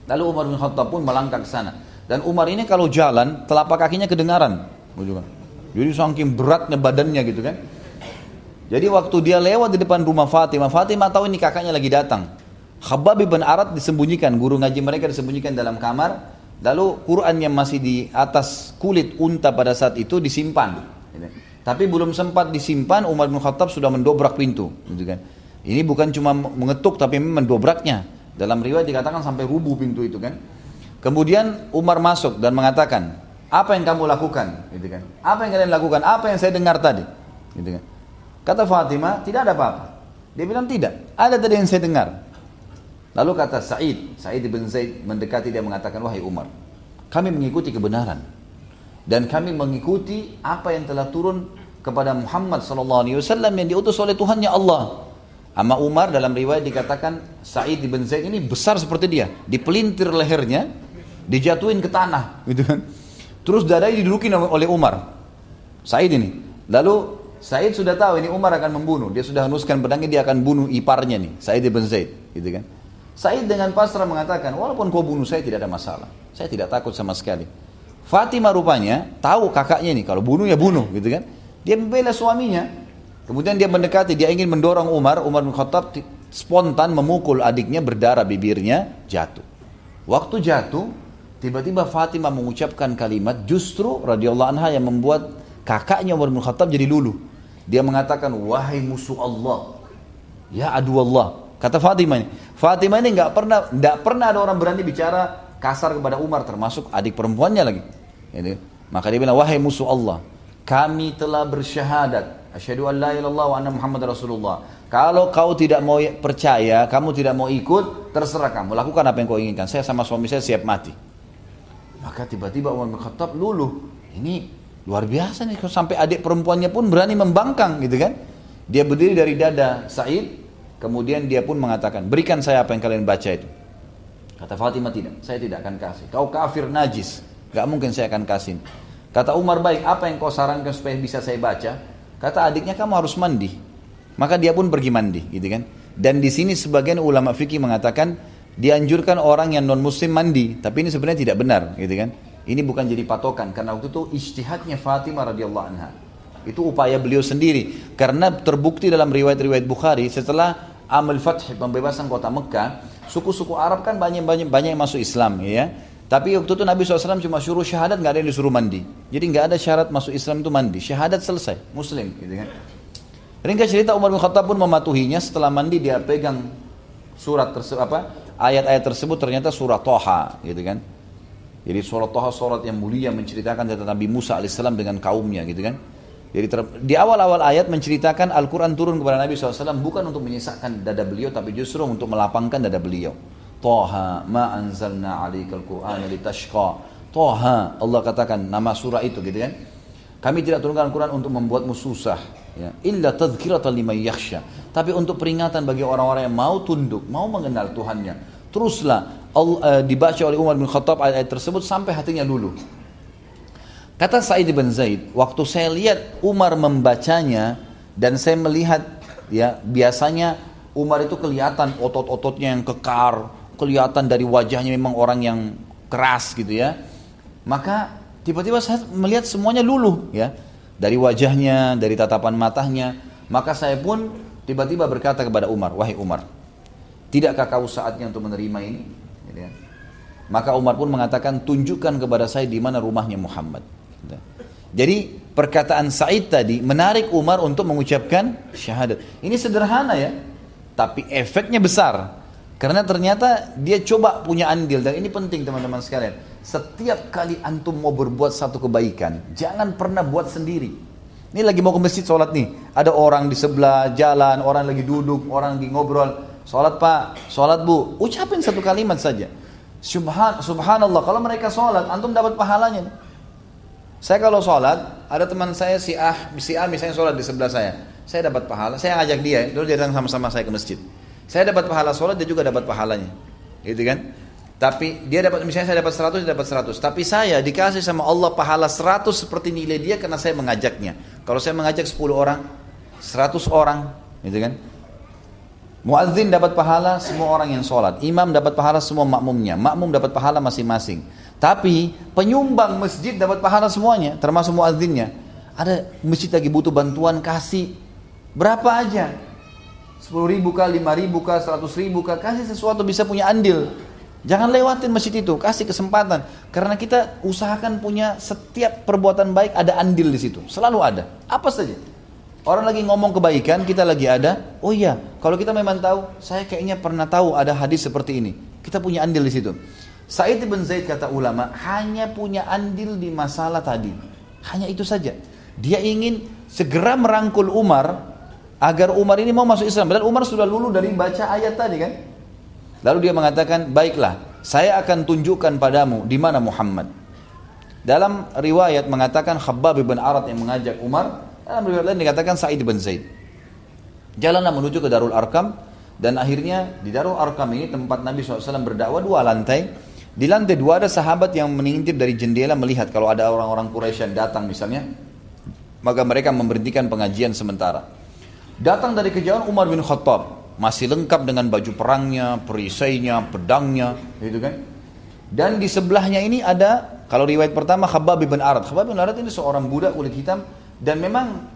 Lalu Umar bin Khattab pun melangkah ke sana. Dan Umar ini kalau jalan telapak kakinya kedengaran. Jadi saking beratnya badannya gitu kan. Jadi waktu dia lewat di depan rumah Fatimah, Fatimah tahu ini kakaknya lagi datang. Khabbab bin Arad disembunyikan, guru ngaji mereka disembunyikan dalam kamar. Lalu Quran yang masih di atas kulit unta pada saat itu disimpan. Tapi belum sempat disimpan, Umar bin Khattab sudah mendobrak pintu. Gitu kan. Ini bukan cuma mengetuk tapi mendobraknya. Dalam riwayat dikatakan sampai rubuh pintu itu kan. Kemudian Umar masuk dan mengatakan, apa yang kamu lakukan? Gitu kan. Apa yang kalian lakukan? Apa yang saya dengar tadi? Gitu kan. Kata Fatimah, tidak ada apa-apa. Dia bilang tidak. Ada tadi yang saya dengar. Lalu kata Sa'id, Sa'id bin Zaid mendekati dia mengatakan, wahai Umar, kami mengikuti kebenaran. Dan kami mengikuti apa yang telah turun kepada Muhammad SAW yang diutus oleh Tuhannya Allah. Ama Umar dalam riwayat dikatakan Sa'id bin Zaid ini besar seperti dia. Dipelintir lehernya, dijatuhin ke tanah. gitu kan. Terus dadanya didudukin oleh Umar. Sa'id ini. Lalu Said sudah tahu ini Umar akan membunuh. Dia sudah henuskan pedangnya, dia akan bunuh iparnya nih, Said ibn Zaid, gitu kan. Said dengan pasrah mengatakan, walaupun kau bunuh saya tidak ada masalah. Saya tidak takut sama sekali. Fatimah rupanya tahu kakaknya nih, kalau bunuh ya bunuh gitu kan. Dia membela suaminya. Kemudian dia mendekati, dia ingin mendorong Umar, Umar bin Khattab spontan memukul adiknya berdarah bibirnya, jatuh. Waktu jatuh, tiba-tiba Fatimah mengucapkan kalimat justru radhiyallahu anha yang membuat kakaknya Umar bin Khattab jadi luluh. Dia mengatakan, wahai musuh Allah, ya adu Allah, Kata Fatimah ini. Fatimah ini nggak pernah nggak pernah ada orang berani bicara kasar kepada Umar termasuk adik perempuannya lagi. Ini. Maka dia bilang wahai musuh Allah, kami telah bersyahadat asyhadu an la ilallah wa anna Muhammad Rasulullah. Kalau kau tidak mau percaya, kamu tidak mau ikut, terserah kamu. Lakukan apa yang kau inginkan. Saya sama suami saya siap mati. Maka tiba-tiba Umar bin Khattab luluh. Ini luar biasa nih sampai adik perempuannya pun berani membangkang gitu kan. Dia berdiri dari dada Said Kemudian dia pun mengatakan, berikan saya apa yang kalian baca itu. Kata Fatimah tidak, saya tidak akan kasih. Kau kafir najis, gak mungkin saya akan kasih. Kata Umar baik, apa yang kau sarankan supaya bisa saya baca? Kata adiknya kamu harus mandi. Maka dia pun pergi mandi, gitu kan? Dan di sini sebagian ulama fikih mengatakan dianjurkan orang yang non muslim mandi, tapi ini sebenarnya tidak benar, gitu kan? Ini bukan jadi patokan karena waktu itu ijtihadnya Fatimah radhiyallahu anha. Itu upaya beliau sendiri. Karena terbukti dalam riwayat-riwayat Bukhari setelah Amal Fath pembebasan kota Mekah, suku-suku Arab kan banyak-banyak banyak yang masuk Islam ya. Tapi waktu itu Nabi SAW cuma suruh syahadat nggak ada yang disuruh mandi. Jadi nggak ada syarat masuk Islam itu mandi. Syahadat selesai, Muslim gitu kan. Ringkas cerita Umar bin Khattab pun mematuhinya setelah mandi dia pegang surat tersebut apa ayat-ayat tersebut ternyata surat Toha gitu kan. Jadi surat Toha surat yang mulia menceritakan tentang Nabi Musa alaihissalam dengan kaumnya gitu kan. Jadi di awal-awal ayat menceritakan Al-Quran turun kepada Nabi SAW bukan untuk menyesakkan dada beliau tapi justru untuk melapangkan dada beliau. Toha ma anzalna alaikal Qur'an litashqa. Toha Allah katakan nama surah itu gitu kan. Kami tidak turunkan Al-Quran untuk membuatmu susah. Ya. Illa tadhkiratan liman yakhsha. Tapi untuk peringatan bagi orang-orang yang mau tunduk, mau mengenal Tuhannya. Teruslah Allah, uh, dibaca oleh Umar bin Khattab ayat-ayat tersebut sampai hatinya luluh. Kata Sa'id bin Zaid, waktu saya lihat Umar membacanya dan saya melihat ya biasanya Umar itu kelihatan otot-ototnya yang kekar, kelihatan dari wajahnya memang orang yang keras gitu ya. Maka tiba-tiba saya melihat semuanya luluh ya. Dari wajahnya, dari tatapan matanya. Maka saya pun tiba-tiba berkata kepada Umar, wahai Umar, tidakkah kau saatnya untuk menerima ini? Gitu ya. Maka Umar pun mengatakan, tunjukkan kepada saya di mana rumahnya Muhammad. Jadi perkataan Said tadi menarik Umar untuk mengucapkan syahadat. Ini sederhana ya, tapi efeknya besar. Karena ternyata dia coba punya andil dan ini penting teman-teman sekalian. Setiap kali antum mau berbuat satu kebaikan, jangan pernah buat sendiri. Ini lagi mau ke masjid sholat nih, ada orang di sebelah jalan, orang lagi duduk, orang lagi ngobrol. Sholat pak, sholat bu, ucapin satu kalimat saja. Subhan, subhanallah, kalau mereka sholat, antum dapat pahalanya. Saya kalau sholat, ada teman saya si A, si A misalnya sholat di sebelah saya. Saya dapat pahala, saya ngajak dia, dulu dia datang sama-sama saya ke masjid. Saya dapat pahala sholat, dia juga dapat pahalanya. Gitu kan? Tapi dia dapat misalnya saya dapat 100, dia dapat 100. Tapi saya dikasih sama Allah pahala 100 seperti nilai dia karena saya mengajaknya. Kalau saya mengajak 10 orang, 100 orang, gitu kan? Muadzin dapat pahala semua orang yang sholat. Imam dapat pahala semua makmumnya. Makmum dapat pahala masing-masing. Tapi penyumbang masjid dapat pahala semuanya, termasuk muadzinnya. Ada masjid lagi butuh bantuan kasih berapa aja? 10 ribu kah, 5 ribu kah, 100 ribu kah, kasih sesuatu bisa punya andil. Jangan lewatin masjid itu, kasih kesempatan. Karena kita usahakan punya setiap perbuatan baik ada andil di situ. Selalu ada. Apa saja. Orang lagi ngomong kebaikan, kita lagi ada. Oh iya, kalau kita memang tahu, saya kayaknya pernah tahu ada hadis seperti ini. Kita punya andil di situ. Said bin Zaid kata ulama hanya punya andil di masalah tadi. Hanya itu saja. Dia ingin segera merangkul Umar agar Umar ini mau masuk Islam. Dan Umar sudah lulu dari baca ayat tadi kan. Lalu dia mengatakan, baiklah, saya akan tunjukkan padamu di mana Muhammad. Dalam riwayat mengatakan Khabbab bin Arad yang mengajak Umar, dalam riwayat lain dikatakan Said bin Zaid. Jalanlah menuju ke Darul Arkam dan akhirnya di Darul Arkam ini tempat Nabi SAW berdakwah dua lantai di lantai dua ada sahabat yang mengintip dari jendela melihat kalau ada orang-orang Quraisy yang datang misalnya. Maka mereka memberhentikan pengajian sementara. Datang dari kejauhan Umar bin Khattab, masih lengkap dengan baju perangnya, perisainya, pedangnya, gitu kan. Dan di sebelahnya ini ada, kalau riwayat pertama Khabbab bin Arad. Khabbab bin Arad ini seorang budak kulit hitam dan memang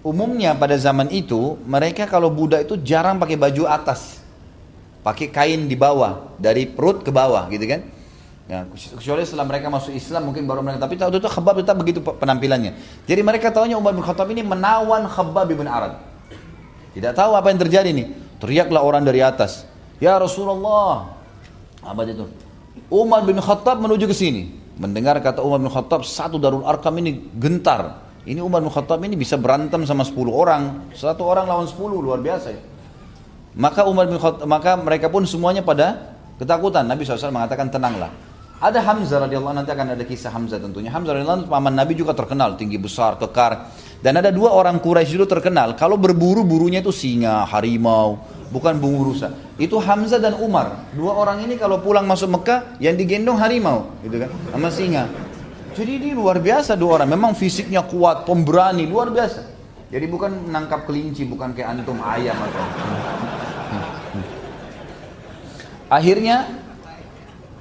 umumnya pada zaman itu mereka kalau budak itu jarang pakai baju atas. Pakai kain di bawah, dari perut ke bawah gitu kan. Ya, kecuali setelah mereka masuk Islam mungkin baru mereka tapi tahu itu Khabbab tetap begitu penampilannya. Jadi mereka tahunya Umar bin Khattab ini menawan Khabbab bin Arad. Tidak tahu apa yang terjadi nih. Teriaklah orang dari atas. Ya Rasulullah. Apa itu? Umar bin Khattab menuju ke sini. Mendengar kata Umar bin Khattab, satu Darul Arkam ini gentar. Ini Umar bin Khattab ini bisa berantem sama 10 orang. Satu orang lawan 10, luar biasa ya. Maka Umar bin Khattab, maka mereka pun semuanya pada ketakutan. Nabi SAW mengatakan tenanglah. Ada Hamzah radhiyallahu nanti akan ada kisah Hamzah tentunya. Hamzah radhiyallahu paman Nabi juga terkenal tinggi besar, kekar. Dan ada dua orang Quraisy dulu terkenal kalau berburu burunya itu singa, harimau, bukan bungu rusa. Itu Hamzah dan Umar. Dua orang ini kalau pulang masuk Mekah yang digendong harimau, gitu kan, sama singa. Jadi ini luar biasa dua orang. Memang fisiknya kuat, pemberani, luar biasa. Jadi bukan menangkap kelinci, bukan kayak antum ayam atau. Akhirnya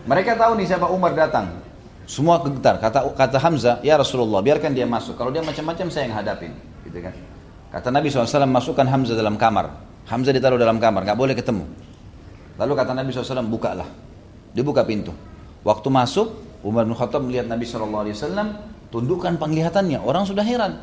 mereka tahu nih siapa Umar datang. Semua getar. Kata kata Hamzah, ya Rasulullah, biarkan dia masuk. Kalau dia macam-macam saya yang hadapin, gitu kan. Kata Nabi SAW, masukkan Hamzah dalam kamar. Hamzah ditaruh dalam kamar, nggak boleh ketemu. Lalu kata Nabi SAW, bukalah. Dia buka pintu. Waktu masuk, Umar bin Khattab melihat Nabi SAW, tundukkan penglihatannya. Orang sudah heran.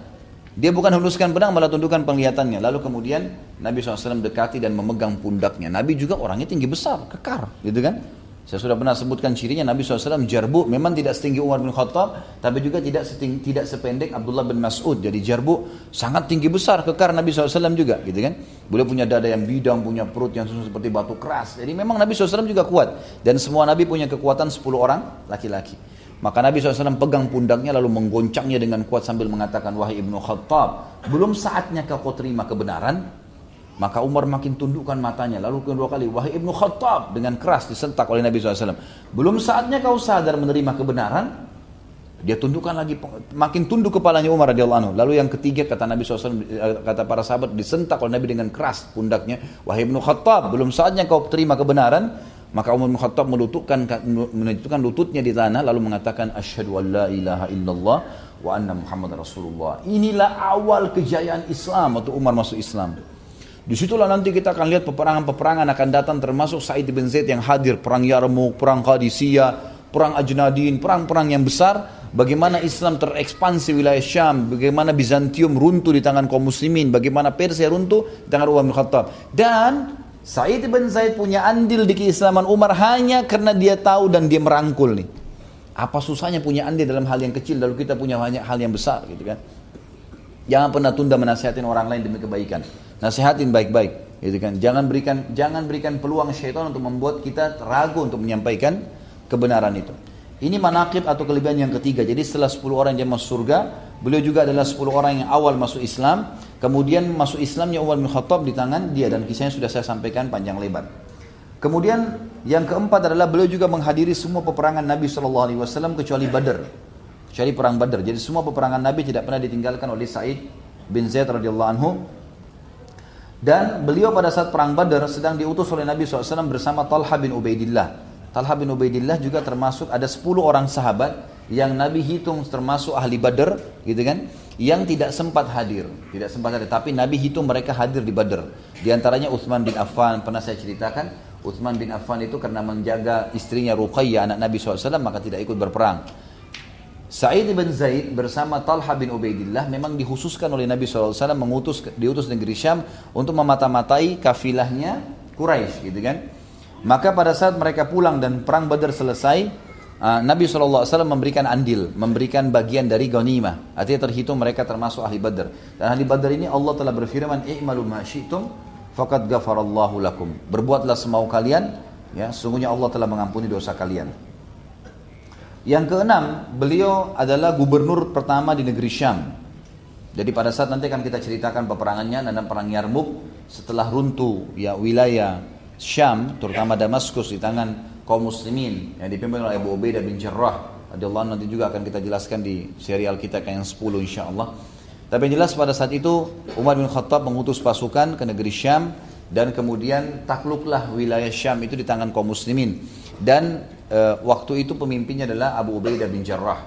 Dia bukan huluskan pedang, malah tundukkan penglihatannya. Lalu kemudian Nabi SAW dekati dan memegang pundaknya. Nabi juga orangnya tinggi besar, kekar, gitu kan. Saya sudah pernah sebutkan cirinya Nabi SAW jarbu memang tidak setinggi Umar bin Khattab tapi juga tidak setinggi, tidak sependek Abdullah bin Mas'ud. Jadi jarbu sangat tinggi besar kekar Nabi SAW juga gitu kan. Beliau punya dada yang bidang, punya perut yang seperti batu keras. Jadi memang Nabi SAW juga kuat dan semua Nabi punya kekuatan 10 orang laki-laki. Maka Nabi SAW pegang pundaknya lalu menggoncangnya dengan kuat sambil mengatakan wahai ibnu Khattab belum saatnya kau terima kebenaran maka Umar makin tundukkan matanya. Lalu kedua kali, wahai Ibnu Khattab dengan keras disentak oleh Nabi SAW. Belum saatnya kau sadar menerima kebenaran, dia tundukkan lagi, makin tunduk kepalanya Umar radhiyallahu anhu. Lalu yang ketiga kata Nabi SAW, eh, kata para sahabat disentak oleh Nabi dengan keras pundaknya. Wahai Ibnu Khattab, belum saatnya kau terima kebenaran. Maka Umar bin Khattab melututkan, lututnya di tanah lalu mengatakan asyhadu an la ilaha illallah wa anna Muhammad Rasulullah. Inilah awal kejayaan Islam atau Umar masuk Islam. Di situlah nanti kita akan lihat peperangan-peperangan akan datang termasuk Said bin Zaid yang hadir perang Yarmouk, perang Qadisiyah, perang Ajnadin, perang-perang yang besar. Bagaimana Islam terekspansi wilayah Syam, bagaimana Bizantium runtuh di tangan kaum muslimin, bagaimana Persia runtuh di tangan Umar bin Khattab. Dan Said bin Zaid punya andil di keislaman Umar hanya karena dia tahu dan dia merangkul nih. Apa susahnya punya andil dalam hal yang kecil lalu kita punya banyak hal yang besar gitu kan. Jangan pernah tunda menasihatin orang lain demi kebaikan. Nasihatin baik-baik, gitu kan. Jangan berikan jangan berikan peluang syaitan untuk membuat kita ragu untuk menyampaikan kebenaran itu. Ini manakib atau kelebihan yang ketiga. Jadi setelah 10 orang yang masuk surga, beliau juga adalah 10 orang yang awal masuk Islam. Kemudian masuk Islamnya Umar bin Khattab di tangan dia dan kisahnya sudah saya sampaikan panjang lebar. Kemudian yang keempat adalah beliau juga menghadiri semua peperangan Nabi SAW kecuali Badar. Kecuali perang Badar. Jadi semua peperangan Nabi tidak pernah ditinggalkan oleh Said bin Zaid radhiyallahu anhu dan beliau pada saat perang Badar sedang diutus oleh Nabi SAW bersama Talha bin Ubaidillah. Talha bin Ubaidillah juga termasuk ada 10 orang sahabat yang Nabi hitung termasuk ahli Badar, gitu kan? Yang tidak sempat hadir, tidak sempat hadir. Tapi Nabi hitung mereka hadir di Badar. Di antaranya Utsman bin Affan pernah saya ceritakan. Utsman bin Affan itu karena menjaga istrinya Ruqayyah anak Nabi SAW maka tidak ikut berperang. Sa'id bin Zaid bersama Talha bin Ubaidillah memang dikhususkan oleh Nabi SAW mengutus diutus negeri Syam untuk memata-matai kafilahnya Quraisy gitu kan. Maka pada saat mereka pulang dan perang Badar selesai, uh, Nabi SAW memberikan andil, memberikan bagian dari ghanimah. Artinya terhitung mereka termasuk ahli Badar. Dan ahli Badar ini Allah telah berfirman, "I'malu ma syi'tum faqad ghafarallahu lakum." Berbuatlah semau kalian, ya, sungguhnya Allah telah mengampuni dosa kalian. Yang keenam, beliau adalah gubernur pertama di negeri Syam. Jadi pada saat nanti akan kita ceritakan peperangannya dalam perang Yarmuk setelah runtuh ya wilayah Syam, terutama Damaskus di tangan kaum muslimin yang dipimpin oleh Abu Ubaidah bin Jarrah radhiyallahu nanti juga akan kita jelaskan di serial kita yang 10 insyaallah. Tapi yang jelas pada saat itu Umar bin Khattab mengutus pasukan ke negeri Syam dan kemudian takluklah wilayah Syam itu di tangan kaum muslimin. Dan e, waktu itu pemimpinnya adalah Abu Ubaidah bin Jarrah.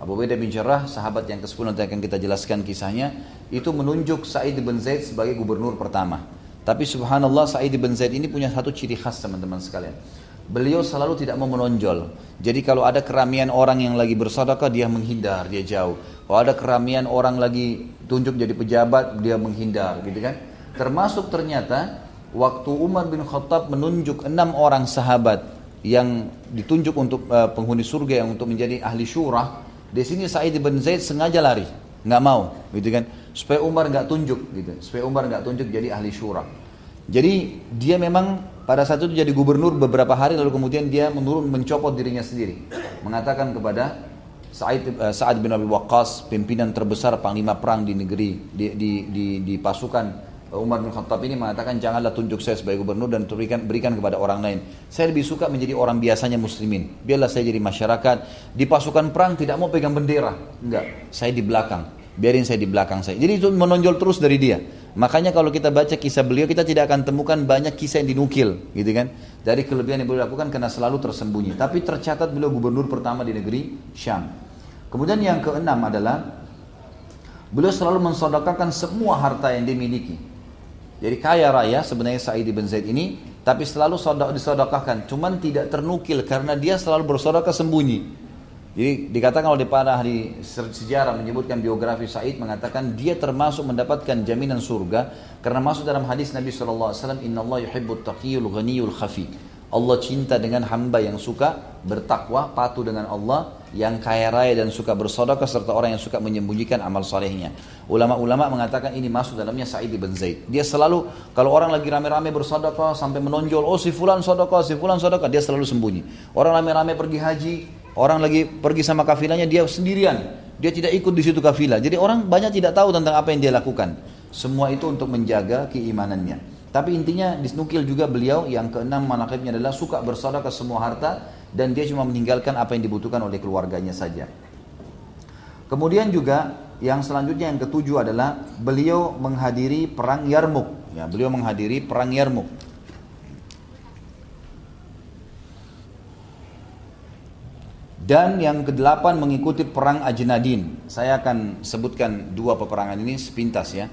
Abu Ubaidah bin Jarrah, sahabat yang ke-10 nanti akan kita jelaskan kisahnya, itu menunjuk Sa'id bin Zaid sebagai gubernur pertama. Tapi subhanallah Sa'id bin Zaid ini punya satu ciri khas teman-teman sekalian. Beliau selalu tidak mau menonjol. Jadi kalau ada keramian orang yang lagi bersedekah dia menghindar, dia jauh. Kalau ada keramian orang lagi tunjuk jadi pejabat, dia menghindar, gitu kan? Termasuk ternyata waktu Umar bin Khattab menunjuk enam orang sahabat yang ditunjuk untuk uh, penghuni surga yang untuk menjadi ahli syurah, di sini Sa'id bin Zaid sengaja lari, nggak mau, gitu kan? Supaya Umar nggak tunjuk, gitu. Supaya Umar nggak tunjuk jadi ahli syura. Jadi dia memang pada saat itu jadi gubernur beberapa hari lalu kemudian dia menurun mencopot dirinya sendiri, mengatakan kepada Sa'id uh, Sa'ad bin Abi Waqqas, pimpinan terbesar panglima perang di negeri di di di, di pasukan Umar bin Khattab ini mengatakan janganlah tunjuk saya sebagai gubernur dan berikan, berikan kepada orang lain. Saya lebih suka menjadi orang biasanya muslimin. Biarlah saya jadi masyarakat. Di pasukan perang tidak mau pegang bendera. Enggak, saya di belakang. Biarin saya di belakang saya. Jadi itu menonjol terus dari dia. Makanya kalau kita baca kisah beliau kita tidak akan temukan banyak kisah yang dinukil, gitu kan? Dari kelebihan yang beliau lakukan karena selalu tersembunyi. Tapi tercatat beliau gubernur pertama di negeri Syam. Kemudian yang keenam adalah beliau selalu mensodakakan semua harta yang dimiliki. Jadi kaya raya sebenarnya Sa'id bin Zaid ini, tapi selalu sodak disodokahkan. Cuman tidak ternukil karena dia selalu bersodokah sembunyi. Jadi dikatakan oleh para ahli sejarah menyebutkan biografi Said mengatakan dia termasuk mendapatkan jaminan surga karena masuk dalam hadis Nabi SAW Inna Allah yuhibbut taqiyul ghaniyul khafi Allah cinta dengan hamba yang suka bertakwa, patuh dengan Allah, yang kaya raya dan suka bersodokah serta orang yang suka menyembunyikan amal solehnya. Ulama-ulama mengatakan ini masuk dalamnya Sa'id bin Zaid. Dia selalu kalau orang lagi rame-rame bersodokah sampai menonjol, oh si fulan sodokah, si fulan sodokah, dia selalu sembunyi. Orang rame-rame pergi haji, orang lagi pergi sama kafilahnya dia sendirian. Dia tidak ikut di situ kafilah. Jadi orang banyak tidak tahu tentang apa yang dia lakukan. Semua itu untuk menjaga keimanannya. Tapi intinya disnukil juga beliau yang keenam manakibnya adalah suka bersedekah semua harta dan dia cuma meninggalkan apa yang dibutuhkan oleh keluarganya saja. Kemudian juga yang selanjutnya yang ketujuh adalah beliau menghadiri perang Yarmuk. Ya, beliau menghadiri perang Yarmuk. Dan yang kedelapan mengikuti perang Ajnadin. Saya akan sebutkan dua peperangan ini sepintas ya.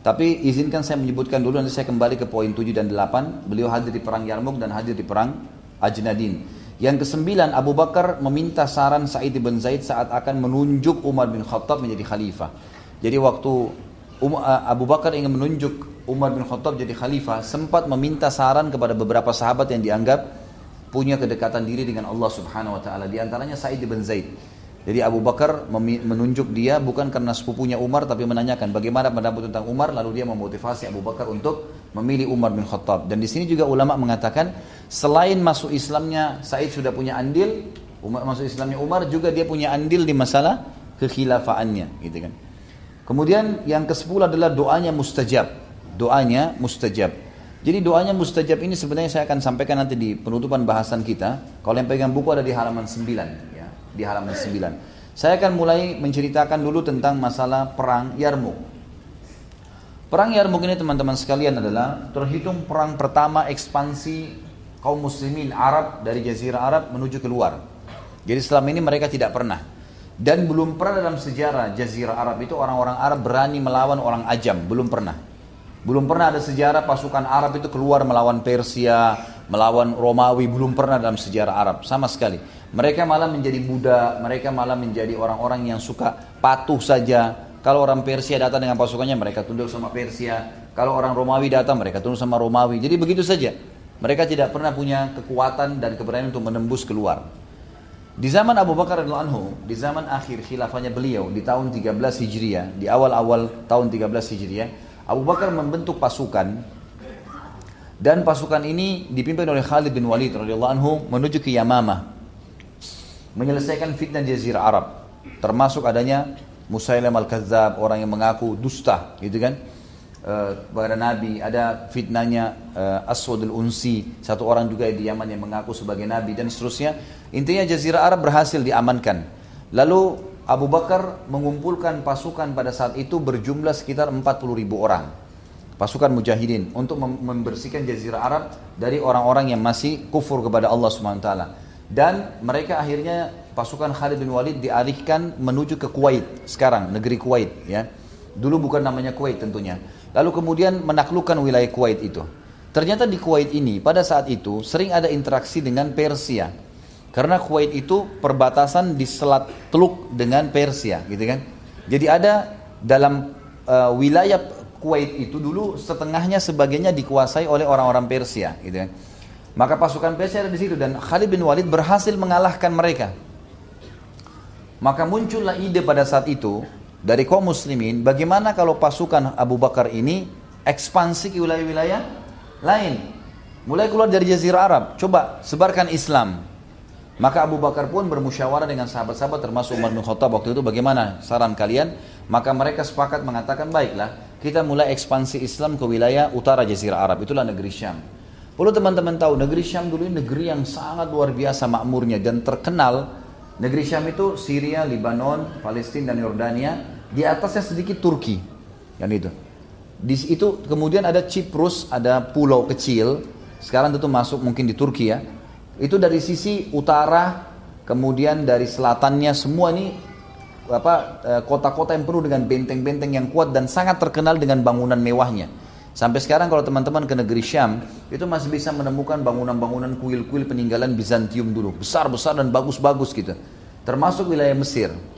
Tapi izinkan saya menyebutkan dulu nanti saya kembali ke poin 7 dan 8. Beliau hadir di perang Yarmuk dan hadir di perang Ajnadin. Yang kesembilan Abu Bakar meminta saran Sa'id bin Zaid saat akan menunjuk Umar bin Khattab menjadi khalifah. Jadi waktu um, Abu Bakar ingin menunjuk Umar bin Khattab jadi khalifah, sempat meminta saran kepada beberapa sahabat yang dianggap punya kedekatan diri dengan Allah Subhanahu wa taala. Di antaranya Sa'id bin Zaid. Jadi Abu Bakar menunjuk dia bukan karena sepupunya Umar tapi menanyakan bagaimana pendapat tentang Umar lalu dia memotivasi Abu Bakar untuk memilih Umar bin Khattab. Dan di sini juga ulama mengatakan selain masuk Islamnya Said sudah punya andil, Umar masuk Islamnya Umar juga dia punya andil di masalah kekhilafaannya, gitu kan. Kemudian yang ke-10 adalah doanya mustajab. Doanya mustajab. Jadi doanya mustajab ini sebenarnya saya akan sampaikan nanti di penutupan bahasan kita. Kalau yang pegang buku ada di halaman 9 di halaman 9. Saya akan mulai menceritakan dulu tentang masalah perang Yarmuk. Perang Yarmuk ini teman-teman sekalian adalah terhitung perang pertama ekspansi kaum muslimin Arab dari jazirah Arab menuju keluar. Jadi selama ini mereka tidak pernah dan belum pernah dalam sejarah jazirah Arab itu orang-orang Arab berani melawan orang ajam, belum pernah. Belum pernah ada sejarah pasukan Arab itu keluar melawan Persia, melawan Romawi, belum pernah dalam sejarah Arab sama sekali. Mereka malah menjadi budak, mereka malah menjadi orang-orang yang suka patuh saja. Kalau orang Persia datang dengan pasukannya, mereka tunduk sama Persia. Kalau orang Romawi datang, mereka tunduk sama Romawi. Jadi begitu saja. Mereka tidak pernah punya kekuatan dan keberanian untuk menembus keluar. Di zaman Abu Bakar radhiyallahu anhu, di zaman akhir khilafahnya beliau di tahun 13 Hijriah, di awal-awal tahun 13 Hijriah, Abu Bakar membentuk pasukan. Dan pasukan ini dipimpin oleh Khalid bin Walid radhiyallahu anhu menuju ke Yamamah menyelesaikan fitnah Jazirah Arab. Termasuk adanya Musailam al-Kadzab orang yang mengaku dusta gitu kan uh, kepada Nabi ada fitnahnya uh, Aswad al-Unsi satu orang juga di Yaman yang mengaku sebagai Nabi dan seterusnya intinya Jazirah Arab berhasil diamankan lalu Abu Bakar mengumpulkan pasukan pada saat itu berjumlah sekitar 40 ribu orang. Pasukan mujahidin untuk membersihkan jazirah Arab dari orang-orang yang masih kufur kepada Allah SWT. Dan mereka akhirnya pasukan Khalid bin Walid dialihkan menuju ke Kuwait sekarang, negeri Kuwait ya. Dulu bukan namanya Kuwait tentunya. Lalu kemudian menaklukkan wilayah Kuwait itu. Ternyata di Kuwait ini pada saat itu sering ada interaksi dengan Persia. Karena Kuwait itu perbatasan di Selat Teluk dengan Persia, gitu kan. Jadi ada dalam uh, wilayah Kuwait itu dulu setengahnya sebagainya dikuasai oleh orang-orang Persia, gitu kan. Maka pasukan Persia ada di situ dan Khalid bin Walid berhasil mengalahkan mereka. Maka muncullah ide pada saat itu dari kaum muslimin, bagaimana kalau pasukan Abu Bakar ini ekspansi ke wilayah-wilayah lain. Mulai keluar dari Jazirah Arab, coba sebarkan Islam, maka Abu Bakar pun bermusyawarah dengan sahabat-sahabat termasuk Umar bin Khattab waktu itu bagaimana saran kalian? Maka mereka sepakat mengatakan baiklah kita mulai ekspansi Islam ke wilayah utara Jazirah Arab itulah negeri Syam. Perlu teman-teman tahu negeri Syam dulu ini negeri yang sangat luar biasa makmurnya dan terkenal negeri Syam itu Syria, Lebanon, Palestina dan Yordania di atasnya sedikit Turki yang itu. Di itu kemudian ada Cyprus, ada pulau kecil sekarang tentu masuk mungkin di Turki ya itu dari sisi utara, kemudian dari selatannya semua ini eh, kota-kota yang penuh dengan benteng-benteng yang kuat dan sangat terkenal dengan bangunan mewahnya. Sampai sekarang kalau teman-teman ke negeri Syam, itu masih bisa menemukan bangunan-bangunan kuil-kuil peninggalan Bizantium dulu. Besar-besar dan bagus-bagus gitu. Termasuk wilayah Mesir.